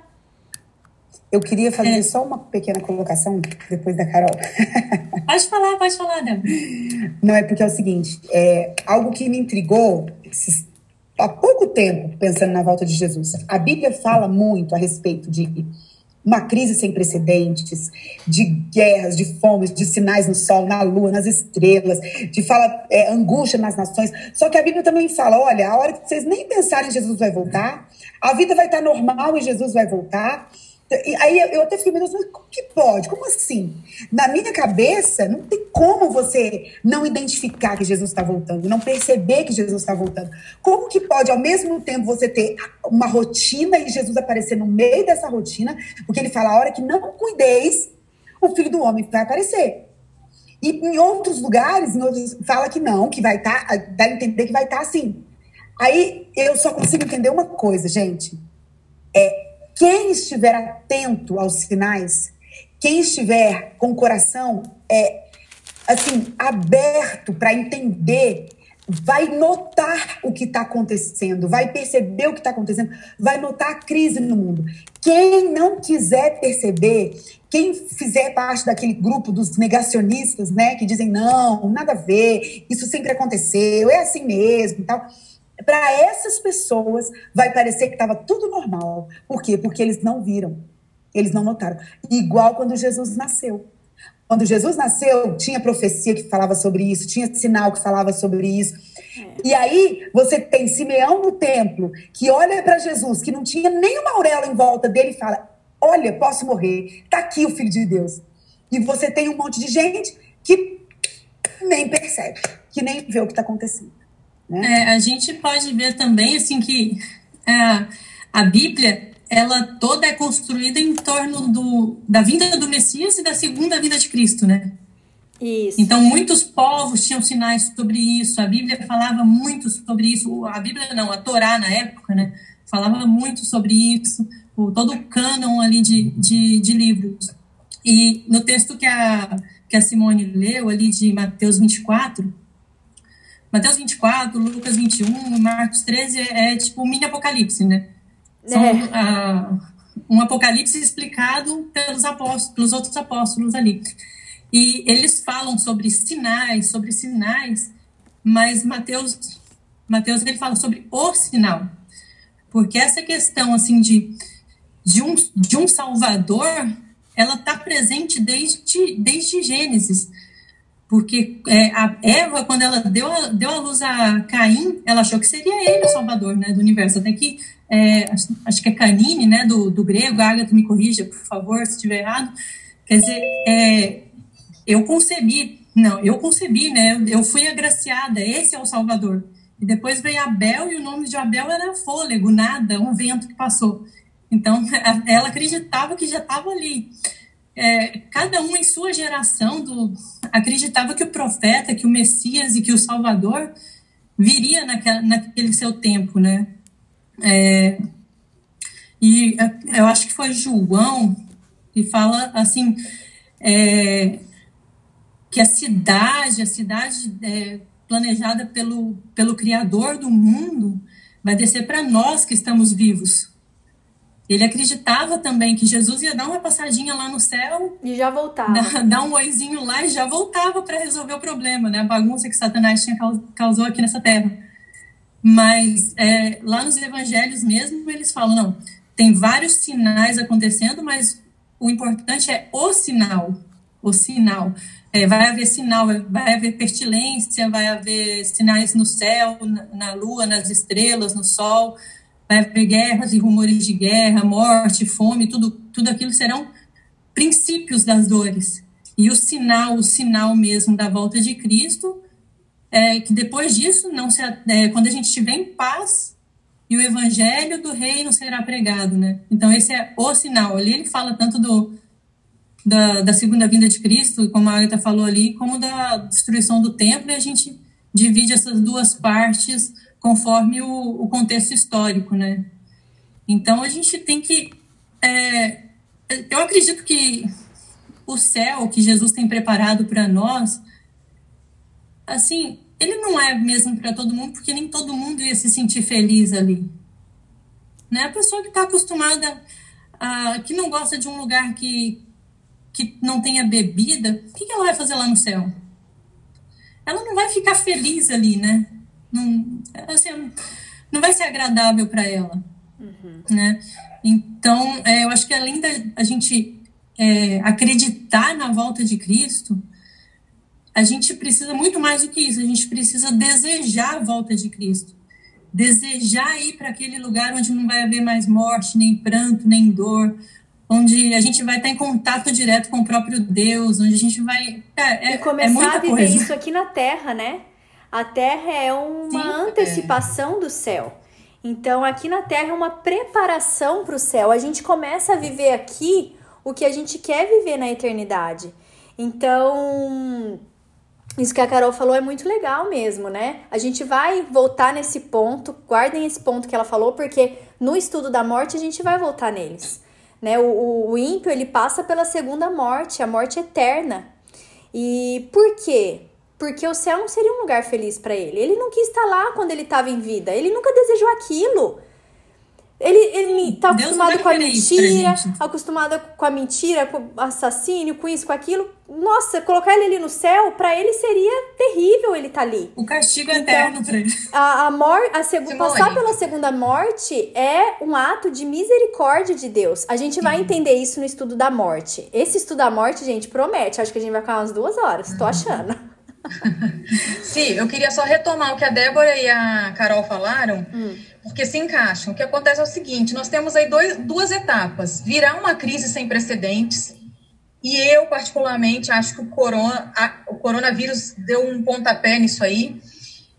Eu queria fazer é. só uma pequena colocação depois da Carol. Pode falar, pode falar, Débora. Não, é porque é o seguinte, é, algo que me intrigou esses há pouco tempo pensando na volta de Jesus. A Bíblia fala muito a respeito de uma crise sem precedentes, de guerras, de fomes, de sinais no sol, na lua, nas estrelas, de fala é, angústia nas nações. Só que a Bíblia também fala: olha, a hora que vocês nem pensarem Jesus vai voltar, a vida vai estar normal e Jesus vai voltar. E aí eu até fiquei pensando, como que pode? Como assim? Na minha cabeça, não tem como você não identificar que Jesus está voltando, não perceber que Jesus está voltando. Como que pode, ao mesmo tempo, você ter uma rotina e Jesus aparecer no meio dessa rotina? Porque ele fala, a hora que não cuideis, o filho do homem vai aparecer. E em outros lugares, em outros, fala que não, que vai estar, tá, dá a entender que vai estar tá assim. Aí eu só consigo entender uma coisa, gente. É quem estiver atento aos sinais, quem estiver com o coração é, assim aberto para entender, vai notar o que está acontecendo, vai perceber o que está acontecendo, vai notar a crise no mundo. Quem não quiser perceber, quem fizer parte daquele grupo dos negacionistas, né, que dizem não, nada a ver, isso sempre aconteceu, é assim mesmo, tal para essas pessoas vai parecer que estava tudo normal. Por quê? Porque eles não viram, eles não notaram. Igual quando Jesus nasceu. Quando Jesus nasceu, tinha profecia que falava sobre isso, tinha sinal que falava sobre isso. É. E aí você tem Simeão no templo, que olha para Jesus, que não tinha nem uma auréola em volta dele e fala: Olha, posso morrer, tá aqui o Filho de Deus. E você tem um monte de gente que nem percebe, que nem vê o que está acontecendo. Né? É, a gente pode ver também assim que é, a Bíblia ela toda é construída em torno do, da vinda do Messias e da segunda vinda de Cristo, né? Isso. Então muitos povos tinham sinais sobre isso. A Bíblia falava muito sobre isso. A Bíblia não, a Torá na época, né? Falava muito sobre isso. O, todo o cânon ali de, de, de livros. E no texto que a, que a Simone leu ali de Mateus 24, Mateus 24, Lucas 21, Marcos 13 é, é tipo um mini apocalipse, né? São é. uh, um apocalipse explicado pelos apóstolos, pelos outros apóstolos ali. E eles falam sobre sinais, sobre sinais, mas Mateus, Mateus ele fala sobre o sinal. Porque essa questão assim de, de, um, de um salvador, ela está presente desde, desde Gênesis porque é, a Eva, quando ela deu a, deu a luz a Caim, ela achou que seria ele o salvador né, do universo. Até que, é, acho, acho, que é Canine, né, do, do grego, Agatha me corrija, por favor, se estiver errado. Quer dizer, é, eu concebi, não, eu concebi, né, eu fui agraciada, esse é o salvador. E depois veio Abel, e o nome de Abel era fôlego, nada, um vento que passou. Então, ela acreditava que já estava ali é, cada um em sua geração do, acreditava que o profeta, que o Messias e que o Salvador viria naquela, naquele seu tempo, né? É, e eu acho que foi João que fala assim é, que a cidade, a cidade é, planejada pelo, pelo Criador do mundo, vai descer para nós que estamos vivos. Ele acreditava também que Jesus ia dar uma passadinha lá no céu. E já voltava. Dar, dar um oizinho lá e já voltava para resolver o problema, né? A bagunça que Satanás tinha causou aqui nessa terra. Mas é, lá nos evangelhos mesmo, eles falam: não, tem vários sinais acontecendo, mas o importante é o sinal. O sinal. É, vai haver sinal, vai haver pestilência, vai haver sinais no céu, na, na lua, nas estrelas, no sol vai haver guerras e rumores de guerra, morte, fome, tudo, tudo aquilo serão princípios das dores. E o sinal, o sinal mesmo da volta de Cristo, é que depois disso, não se, é, quando a gente estiver em paz, e o evangelho do reino será pregado, né? Então esse é o sinal. Ali ele fala tanto do da, da segunda vinda de Cristo, como a Agatha falou ali, como da destruição do templo, e a gente divide essas duas partes conforme o, o contexto histórico, né? Então a gente tem que, é, eu acredito que o céu que Jesus tem preparado para nós, assim, ele não é mesmo para todo mundo, porque nem todo mundo ia se sentir feliz ali. Né? A pessoa que está acostumada, a, que não gosta de um lugar que, que não tenha bebida, o que, que ela vai fazer lá no céu? Ela não vai ficar feliz ali, né? Não, assim, não vai ser agradável para ela. Uhum. Né? Então, é, eu acho que além da a gente é, acreditar na volta de Cristo, a gente precisa muito mais do que isso, a gente precisa desejar a volta de Cristo. Desejar ir para aquele lugar onde não vai haver mais morte, nem pranto, nem dor, onde a gente vai estar em contato direto com o próprio Deus, onde a gente vai. É, e começar é a viver coisa. isso aqui na Terra, né? A Terra é uma Sim, é. antecipação é. do céu. Então, aqui na Terra é uma preparação para o céu. A gente começa a viver aqui o que a gente quer viver na eternidade. Então, isso que a Carol falou é muito legal mesmo, né? A gente vai voltar nesse ponto, guardem esse ponto que ela falou, porque no estudo da morte a gente vai voltar neles. Né? O, o, o ímpio ele passa pela segunda morte, a morte eterna. E por quê? Porque o céu não seria um lugar feliz para ele. Ele não quis estar lá quando ele estava em vida. Ele nunca desejou aquilo. Ele, ele tá acostumado com a mentira, acostumado com a mentira, com o assassínio, com isso, com aquilo. Nossa, colocar ele ali no céu, para ele seria terrível ele tá ali. O castigo então, eterno pra ele. A, a, mor a passar pela segunda morte é um ato de misericórdia de Deus. A gente vai entender isso no estudo da morte. Esse estudo da morte, gente, promete. Acho que a gente vai ficar umas duas horas, tô uhum. achando. Sim, eu queria só retomar o que a Débora e a Carol falaram. Hum porque se encaixam. O que acontece é o seguinte: nós temos aí dois, duas etapas. Virar uma crise sem precedentes, e eu, particularmente, acho que o, corona, a, o coronavírus deu um pontapé nisso aí.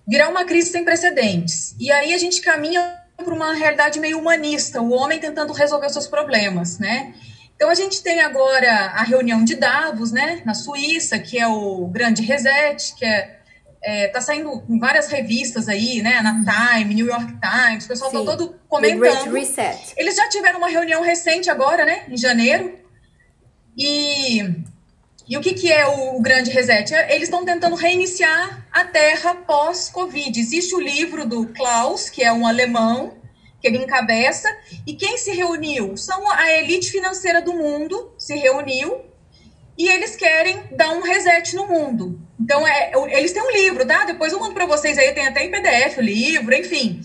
Virar uma crise sem precedentes. E aí a gente caminha para uma realidade meio humanista, o homem tentando resolver os seus problemas, né? Então a gente tem agora a reunião de Davos, né, na Suíça, que é o grande reset, que é é, tá saindo em várias revistas aí, né? Na Time, New York Times, o pessoal tá Sim. tá todo comentando. Reset. Eles já tiveram uma reunião recente agora, né? Em janeiro. E, e o que, que é o, o grande reset? Eles estão tentando reiniciar a Terra pós-Covid. Existe o livro do Klaus, que é um alemão, que ele encabeça, e quem se reuniu? São a elite financeira do mundo, se reuniu, e eles querem dar um reset no mundo. Então, é, eles têm um livro, tá? Depois eu mando para vocês aí, tem até em PDF o livro, enfim.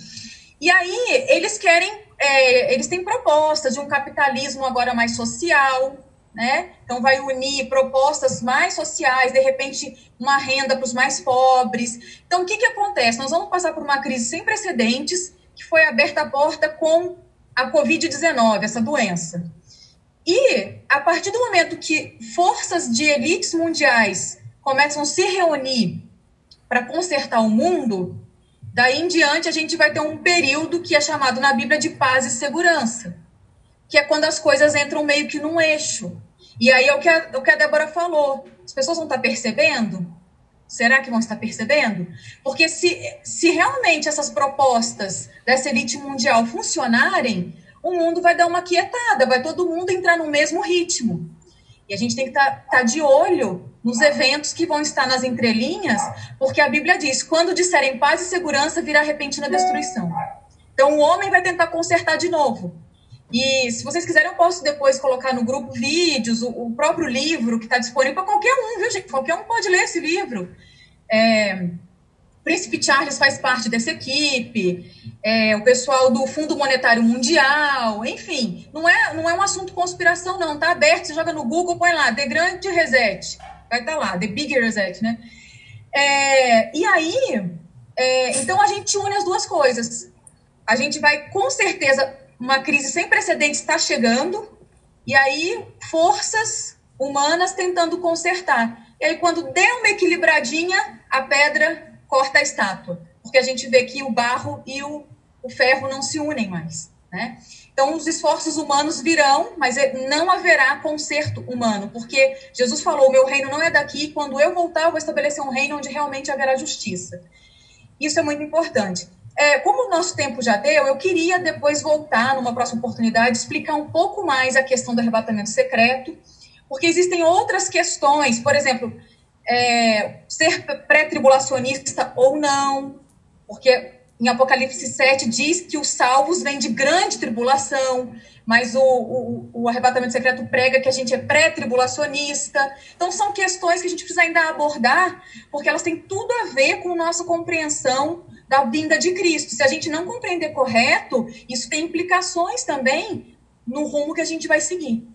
E aí, eles querem, é, eles têm propostas de um capitalismo agora mais social, né? Então, vai unir propostas mais sociais, de repente, uma renda para os mais pobres. Então, o que, que acontece? Nós vamos passar por uma crise sem precedentes, que foi aberta a porta com a Covid-19, essa doença. E, a partir do momento que forças de elites mundiais começam a se reunir para consertar o mundo, daí em diante a gente vai ter um período que é chamado na Bíblia de paz e segurança, que é quando as coisas entram meio que num eixo. E aí é o que a, o que a Débora falou. As pessoas vão estar percebendo? Será que vão estar percebendo? Porque se, se realmente essas propostas dessa elite mundial funcionarem, o mundo vai dar uma quietada, vai todo mundo entrar no mesmo ritmo. E a gente tem que estar tá, tá de olho nos eventos que vão estar nas entrelinhas, porque a Bíblia diz: quando disserem paz e segurança, virá repentina destruição. Então o homem vai tentar consertar de novo. E se vocês quiserem, eu posso depois colocar no grupo vídeos, o, o próprio livro que está disponível para qualquer um, viu, gente? Qualquer um pode ler esse livro. É, Príncipe Charles faz parte dessa equipe, é, o pessoal do Fundo Monetário Mundial, enfim, não é, não é um assunto conspiração, não, tá aberto, você joga no Google, põe lá, The Grand Reset, vai estar tá lá, The Big Reset, né? É, e aí, é, então a gente une as duas coisas. A gente vai, com certeza, uma crise sem precedentes está chegando, e aí forças humanas tentando consertar. E aí, quando der uma equilibradinha, a pedra corta a estátua, porque a gente vê que o barro e o, o ferro não se unem mais. Né? Então, os esforços humanos virão, mas é, não haverá conserto humano, porque Jesus falou: meu reino não é daqui, quando eu voltar, eu vou estabelecer um reino onde realmente haverá justiça. Isso é muito importante. É, como o nosso tempo já deu, eu queria depois voltar, numa próxima oportunidade, explicar um pouco mais a questão do arrebatamento secreto, porque existem outras questões, por exemplo, é, ser pré-tribulacionista ou não, porque em Apocalipse 7 diz que os salvos vêm de grande tribulação, mas o, o, o arrebatamento secreto prega que a gente é pré-tribulacionista. Então, são questões que a gente precisa ainda abordar, porque elas têm tudo a ver com nossa compreensão da vinda de Cristo. Se a gente não compreender correto, isso tem implicações também no rumo que a gente vai seguir.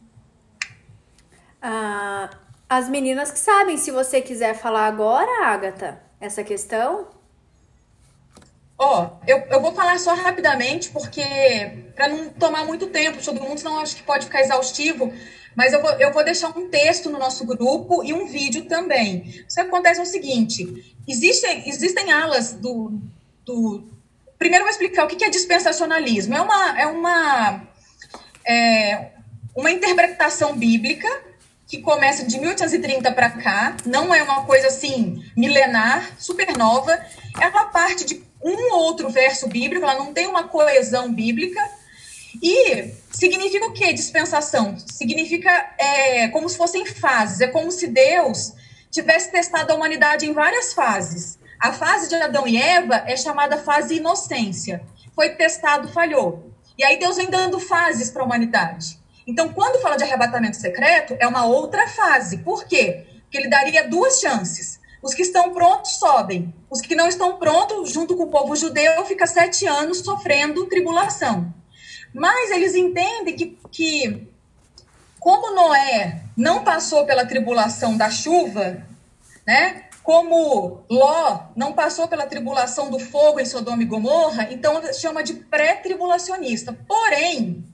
Ah, as meninas que sabem, se você quiser falar agora, Agatha, essa questão. Ó, eu, eu vou falar só rapidamente, porque para não tomar muito tempo todo mundo, senão acho que pode ficar exaustivo. Mas eu vou, eu vou deixar um texto no nosso grupo e um vídeo também. O que acontece é o seguinte: existem, existem alas do, do. Primeiro, vou explicar o que é dispensacionalismo. É uma, é uma, é uma interpretação bíblica que começa de 1830 para cá, não é uma coisa assim milenar, super nova. Ela parte de um ou outro verso bíblico, ela não tem uma coesão bíblica. E significa o que dispensação? Significa é, como se fossem fases. É como se Deus tivesse testado a humanidade em várias fases. A fase de Adão e Eva é chamada fase inocência. Foi testado, falhou. E aí Deus vem dando fases para a humanidade. Então, quando fala de arrebatamento secreto, é uma outra fase. Por quê? Porque ele daria duas chances. Os que estão prontos sobem. Os que não estão prontos, junto com o povo judeu, fica sete anos sofrendo tribulação. Mas eles entendem que, que como Noé não passou pela tribulação da chuva, né? Como Ló não passou pela tribulação do fogo em Sodoma e Gomorra, então chama de pré-tribulacionista. Porém,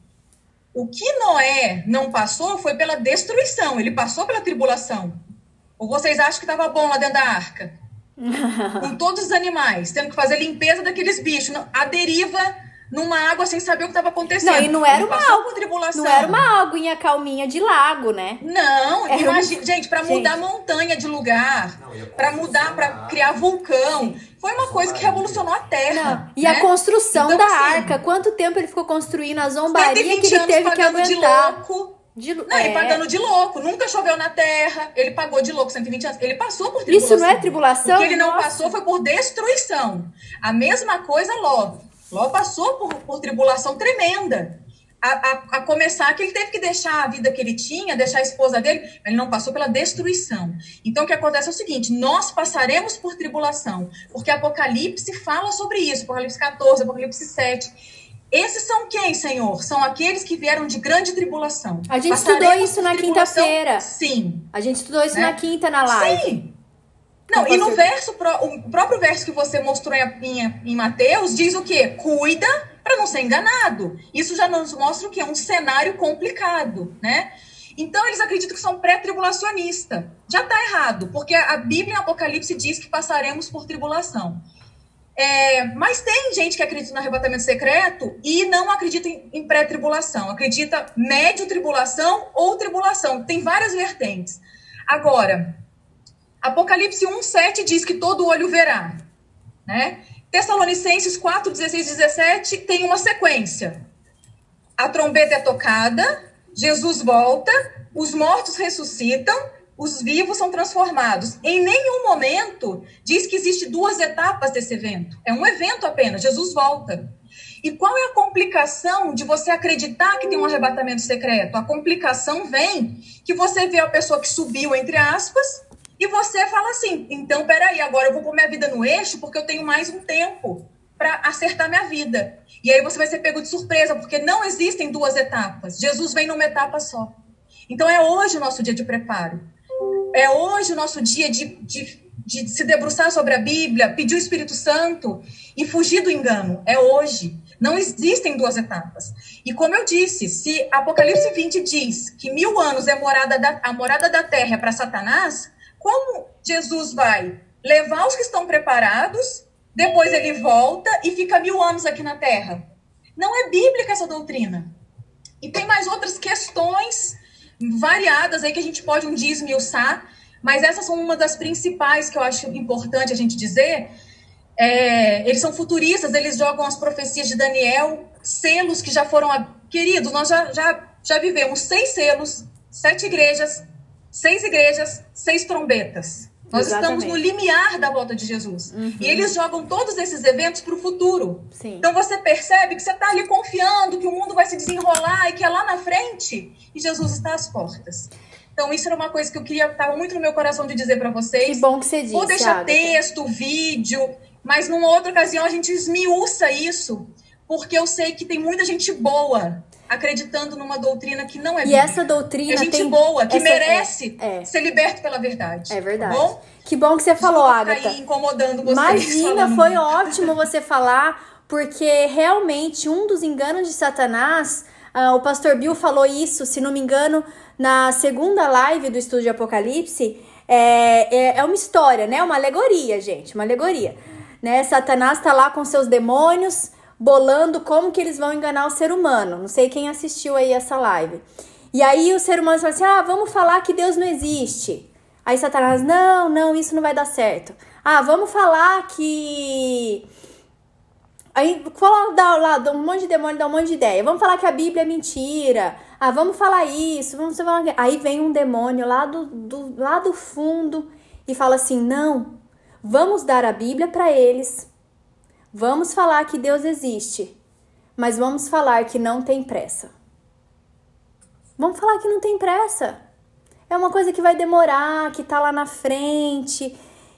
o que Noé não passou foi pela destruição, ele passou pela tribulação. Ou vocês acham que estava bom lá dentro da arca? Com todos os animais, tendo que fazer limpeza daqueles bichos, a deriva numa água sem saber o que estava acontecendo. Não, e não era uma água, não era uma aguinha calminha de lago, né? Não, era imagina, um... gente, para mudar montanha de lugar, para mudar, para criar vulcão, Sim. foi uma coisa que revolucionou a Terra. Não. E né? a construção então, da assim, arca, quanto tempo ele ficou construindo a zombaria que ele teve que aguentar? De louco, de, não, é. ele pagando de louco. Nunca choveu na terra. Ele pagou de louco 120 anos. Ele passou por tribulação. Isso não é tribulação? O que ele não Nossa. passou foi por destruição. A mesma coisa Ló. Ló passou por, por tribulação tremenda. A, a, a, começar que ele teve que deixar a vida que ele tinha, deixar a esposa dele, ele não passou pela destruição. Então o que acontece é o seguinte: nós passaremos por tribulação, porque Apocalipse fala sobre isso, Apocalipse 14, Apocalipse 7. Esses são quem, Senhor? São aqueles que vieram de grande tribulação. A gente Passaremos estudou isso na quinta-feira. Sim. A gente estudou isso né? na quinta na live. Sim. Não, e no verso, o próprio verso que você mostrou em, em Mateus diz o quê? Cuida para não ser enganado. Isso já nos mostra o quê? Um cenário complicado, né? Então, eles acreditam que são pré-tribulacionistas. Já está errado, porque a Bíblia em Apocalipse diz que passaremos por tribulação. É, mas tem gente que acredita no arrebatamento secreto e não acredita em, em pré-tribulação. Acredita médio tribulação ou tribulação. Tem várias vertentes. Agora, Apocalipse 1,7 diz que todo olho verá. Né? Tessalonicenses 4, 16 17 tem uma sequência. A trombeta é tocada, Jesus volta, os mortos ressuscitam, os vivos são transformados. Em nenhum momento diz que existe duas etapas desse evento. É um evento apenas, Jesus volta. E qual é a complicação de você acreditar que tem um arrebatamento secreto? A complicação vem que você vê a pessoa que subiu, entre aspas, e você fala assim: então, peraí, agora eu vou pôr minha vida no eixo porque eu tenho mais um tempo para acertar minha vida. E aí você vai ser pego de surpresa, porque não existem duas etapas. Jesus vem numa etapa só. Então é hoje o nosso dia de preparo. É hoje o nosso dia de, de, de se debruçar sobre a Bíblia, pedir o Espírito Santo e fugir do engano. É hoje. Não existem duas etapas. E como eu disse, se Apocalipse 20 diz que mil anos é morada da, a morada da terra para Satanás, como Jesus vai levar os que estão preparados, depois ele volta e fica mil anos aqui na Terra? Não é bíblica essa doutrina. E tem mais outras questões variadas aí que a gente pode um dia esmiuçar, mas essas são uma das principais que eu acho importante a gente dizer. É, eles são futuristas, eles jogam as profecias de Daniel, selos que já foram. Queridos, nós já, já, já vivemos seis selos, sete igrejas, seis igrejas, seis trombetas. Nós Exatamente. estamos no limiar da volta de Jesus. Uhum. E eles jogam todos esses eventos para o futuro. Sim. Então você percebe que você está ali confiando que o mundo vai se desenrolar e que é lá na frente e Jesus está às portas. Então, isso era uma coisa que eu queria, estava muito no meu coração de dizer para vocês. Que bom que você disse. Vou deixar texto, vídeo, mas numa outra ocasião a gente esmiuça isso, porque eu sei que tem muita gente boa acreditando numa doutrina que não é E bíblica. essa doutrina É gente tem boa, que essa- merece é, é. ser liberto pela verdade. É verdade. Tá bom? Que bom que você falou, Desculpa Agatha. aí incomodando vocês. Imagina, foi muito. ótimo você falar, porque realmente um dos enganos de Satanás, ah, o pastor Bill falou isso, se não me engano, na segunda live do estudo de Apocalipse. É, é, é uma história, né? Uma alegoria, gente, uma alegoria. Né? Satanás tá lá com seus demônios, bolando como que eles vão enganar o ser humano. Não sei quem assistiu aí essa live. E aí o ser humano fala assim: ah, vamos falar que Deus não existe. Aí Satanás, não, não, isso não vai dar certo. Ah, vamos falar que. Aí dá, lá, dá um monte de demônio, dá um monte de ideia. Vamos falar que a Bíblia é mentira. Ah, vamos falar isso, vamos falar. Aí vem um demônio lá do, do, lá do fundo e fala assim: não, vamos dar a Bíblia para eles. Vamos falar que Deus existe. Mas vamos falar que não tem pressa. Vamos falar que não tem pressa. É uma coisa que vai demorar, que tá lá na frente.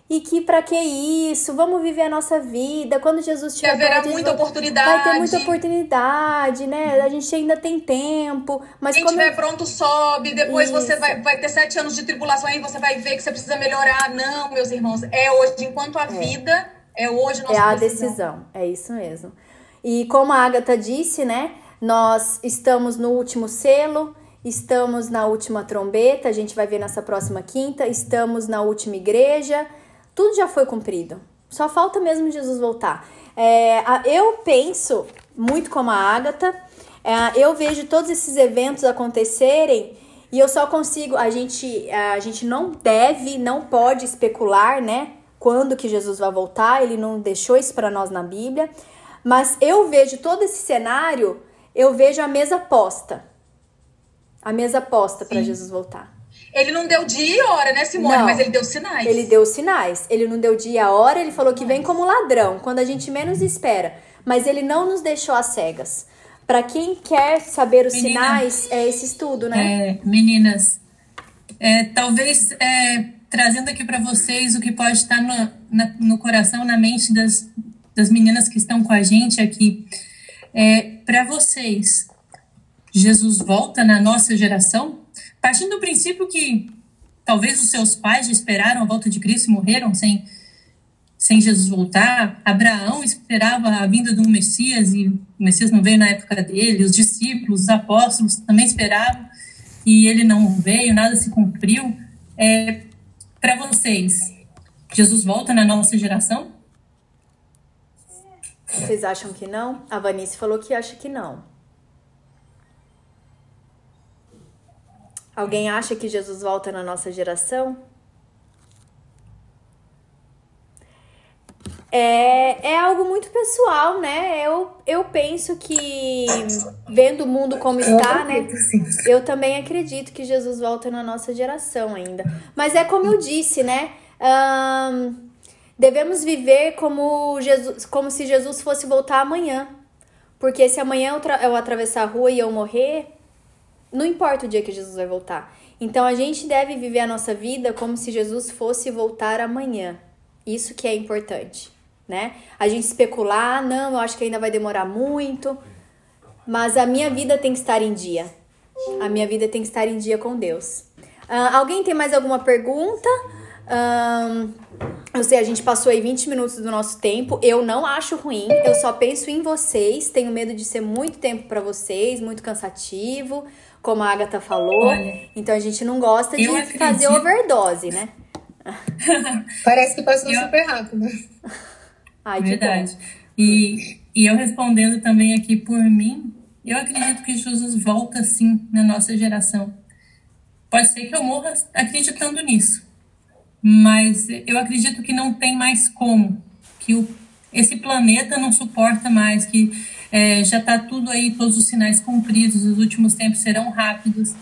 E que pra que isso? Vamos viver a nossa vida. Quando Jesus Que estiver haverá muita vai- oportunidade. Vai ter muita oportunidade, né? A gente ainda tem tempo. Mas Quem estiver pronto sobe, depois você Isso. vai, vai ter sete anos de tribulação aí, você vai ver que você precisa melhorar. Não, meus irmãos, é hoje, enquanto a vida é hoje nossa É a decisão. decisão, é isso mesmo. E como a Agatha disse, né? Nós estamos no último selo, estamos na última trombeta, a gente vai ver nessa próxima quinta, estamos na última igreja, tudo já foi cumprido. Só falta mesmo Jesus voltar. É, eu penso muito como a Agatha, é, eu vejo todos esses eventos acontecerem e eu só consigo. A gente, a gente não deve, não pode especular, né? Quando que Jesus vai voltar? Ele não deixou isso para nós na Bíblia. Mas eu vejo todo esse cenário, eu vejo a mesa posta. A mesa posta para. Jesus voltar. Ele não deu dia e hora, né, Simone? Não. Mas ele deu sinais. Ele deu sinais. Ele não deu dia e a hora, ele falou que vem como ladrão, quando a gente menos espera. Mas ele não nos deixou às cegas. Para quem quer saber os Menina. sinais, é esse estudo, né? É, meninas, é, talvez é, trazendo aqui para vocês o que pode estar no, na- no coração, na mente das, das meninas que estão com a gente aqui. É, para vocês, Jesus volta na nossa geração? Partindo do princípio que talvez os seus pais esperaram a volta de Cristo e morreram sem, sem Jesus voltar. Abraão esperava a vinda do Messias e o Messias não veio na época dele. Os discípulos, os apóstolos também esperavam e ele não veio, nada se cumpriu. É, Para vocês, Jesus volta na nossa geração? Vocês acham que não? A Vanice falou que acha que não. Alguém acha que Jesus volta na nossa geração? É, é algo muito pessoal, né? Eu, eu penso que, vendo o mundo como está, né? Eu também acredito que Jesus volta na nossa geração ainda. Mas é como eu disse, né? Ahn, devemos viver como, Jesus, como se Jesus fosse voltar amanhã. Porque se amanhã eu, eu atravessar a rua e eu morrer, não importa o dia que Jesus vai voltar. Então a gente deve viver a nossa vida como se Jesus fosse voltar amanhã. Isso que é importante, né? A gente especular, "Ah, não, eu acho que ainda vai demorar muito. Mas a minha vida tem que estar em dia. A minha vida tem que estar em dia com Deus. Ah, alguém tem mais alguma pergunta? Ahn, eu sei, a gente passou aí 20 minutos do nosso tempo. Eu não acho ruim. Eu só penso em vocês. Tenho medo de ser muito tempo pra vocês, muito cansativo, como a Agatha falou. Olha, então a gente não gosta de fazer overdose, né? Parece que passou Eu- super rápido. Ai, Verdade. E, e eu respondendo também aqui por mim, eu acredito que Jesus volta sim na nossa geração. Pode ser que eu morra acreditando nisso, mas eu acredito que não tem mais como, que o, esse planeta não suporta mais, que é, já está tudo aí, todos os sinais cumpridos, os últimos tempos serão rápidos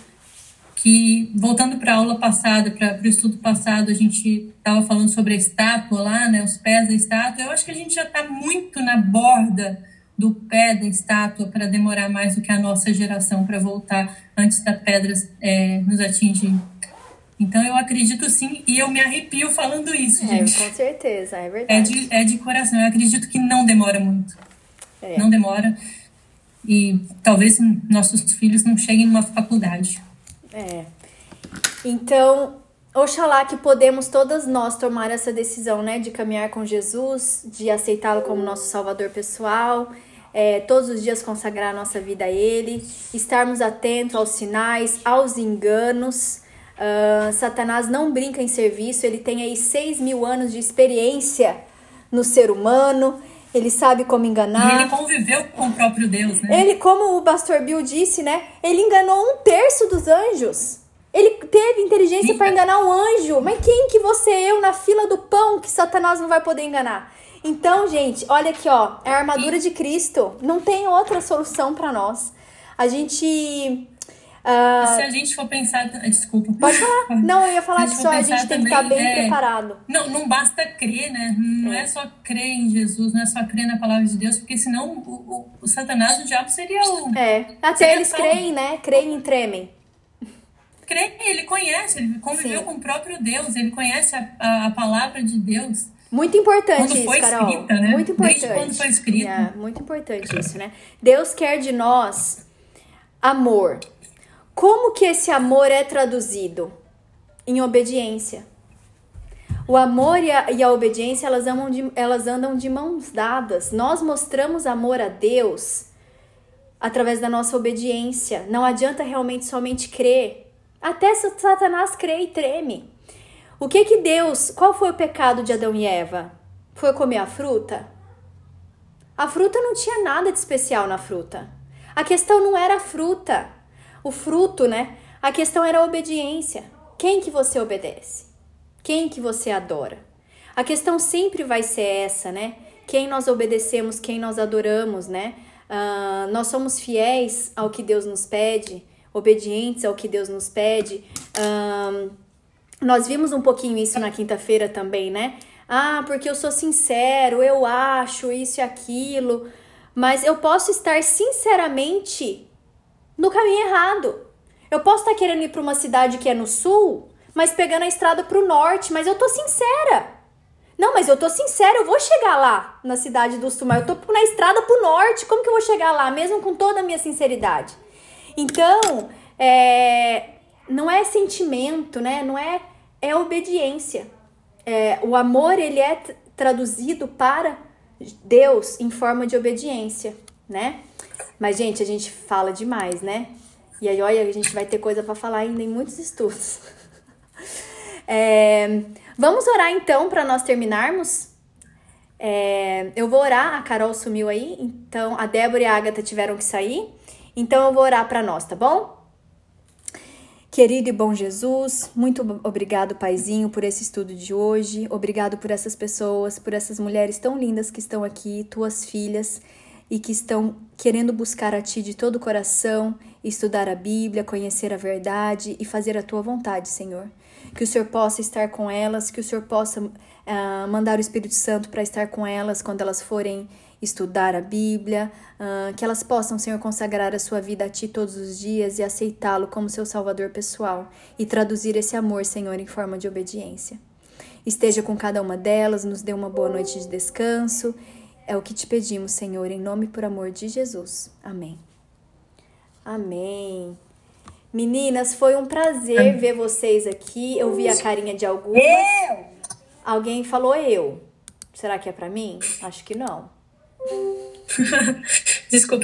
que voltando para a aula passada, para o estudo passado, a gente estava falando sobre a estátua lá, né, os pés da estátua. Eu acho que a gente já está muito na borda do pé da estátua para demorar mais do que a nossa geração para voltar antes da pedra é, nos atingir. Então eu acredito sim e eu me arrepio falando isso, É, gente. com certeza, é É verdade. de, é de coração. Eu acredito que não demora muito. É. Não demora. e talvez nossos filhos não cheguem numa faculdade. É. Então, Oxalá que podemos todas nós tomar essa decisão, né, de caminhar com Jesus, de aceitá-lo como nosso Salvador pessoal, é, todos os dias consagrar a nossa vida a Ele, estarmos atentos aos sinais, aos enganos. Uh, Satanás não brinca em serviço, ele tem aí seis mil anos de experiência no ser humano, ele sabe como enganar. E ele conviveu com o próprio Deus, né? Ele, como o pastor Bill disse, né, ele enganou um terço dos anjos. Ele teve inteligência para enganar um anjo. Mas quem que você eu na fila do pão que Satanás não vai poder enganar? Então, gente, olha aqui, ó, é a armadura de Cristo. Não tem outra solução para nós. A gente Uh, se a gente for pensar. Desculpa. Pode falar. Não, eu ia falar que só a gente tem que estar bem é, preparado. Não, não basta crer, né? Não é. é. só crer em Jesus, não é só crer na palavra de Deus, porque senão o, o, o Satanás, o diabo seria o. É. Até eles creem, né? Creem e tremem crê, ele conhece, ele conviveu Sim. com o próprio Deus, ele conhece a, a, a palavra de Deus. Muito importante quando isso, Carol. Escrita, né? Muito importante. Desde quando foi escrito. É, muito importante isso, né? Deus quer de nós amor. Como que esse amor é traduzido? Em obediência. O amor e a, e a obediência, elas, de, elas andam de mãos dadas. Nós mostramos amor a Deus através da nossa obediência. Não adianta realmente somente crer. Até Satanás crê e treme. O que que Deus, qual foi o pecado de Adão e Eva? Foi comer a fruta? A fruta não tinha nada de especial na fruta. A questão não era a fruta, o fruto, né? A questão era a obediência. Quem que você obedece? Quem que você adora? A questão sempre vai ser essa, né? Quem nós obedecemos, quem nós adoramos, né? Uh, nós somos fiéis ao que Deus nos pede obedientes ao que Deus nos pede. Um, nós vimos um pouquinho isso na quinta-feira também, né? Ah, porque eu sou sincero, eu acho isso e aquilo, mas eu posso estar sinceramente no caminho errado. Eu posso estar querendo ir para uma cidade que é no sul, mas pegando a estrada para o norte, mas eu tô sincera. Não, mas eu tô sincera, eu vou chegar lá na cidade do sul, mas eu tô na estrada para o norte, como que eu vou chegar lá, mesmo com toda a minha sinceridade? Então, é, não é sentimento, né? Não é, é obediência. É, o amor, ele é traduzido para Deus em forma de obediência, né? Mas, gente, a gente fala demais, né? E aí, olha, a gente vai ter coisa para falar ainda em muitos estudos. é, vamos orar então para nós terminarmos? É, eu vou orar, a Carol sumiu aí, então a Débora e a Agatha tiveram que sair. Então eu vou orar para nós, tá bom? Querido e bom Jesus, muito obrigado, Paizinho, por esse estudo de hoje. Obrigado por essas pessoas, por essas mulheres tão lindas que estão aqui, tuas filhas, e que estão querendo buscar a Ti de todo o coração, estudar a Bíblia, conhecer a verdade e fazer a Tua vontade, Senhor. Que o Senhor possa estar com elas, que o Senhor possa uh, mandar o Espírito Santo para estar com elas quando elas forem estudar a Bíblia, uh, que elas possam, Senhor, consagrar a sua vida a Ti todos os dias e aceitá-lo como seu Salvador pessoal e traduzir esse amor, Senhor, em forma de obediência. Esteja com cada uma delas, nos dê uma boa noite de descanso. É o que te pedimos, Senhor, em nome e por amor de Jesus. Amém. Amém. Meninas, foi um prazer ver vocês aqui. Eu vi a carinha de algumas. Eu! Alguém falou eu. Será que é para mim? Acho que não. Desculpa, eu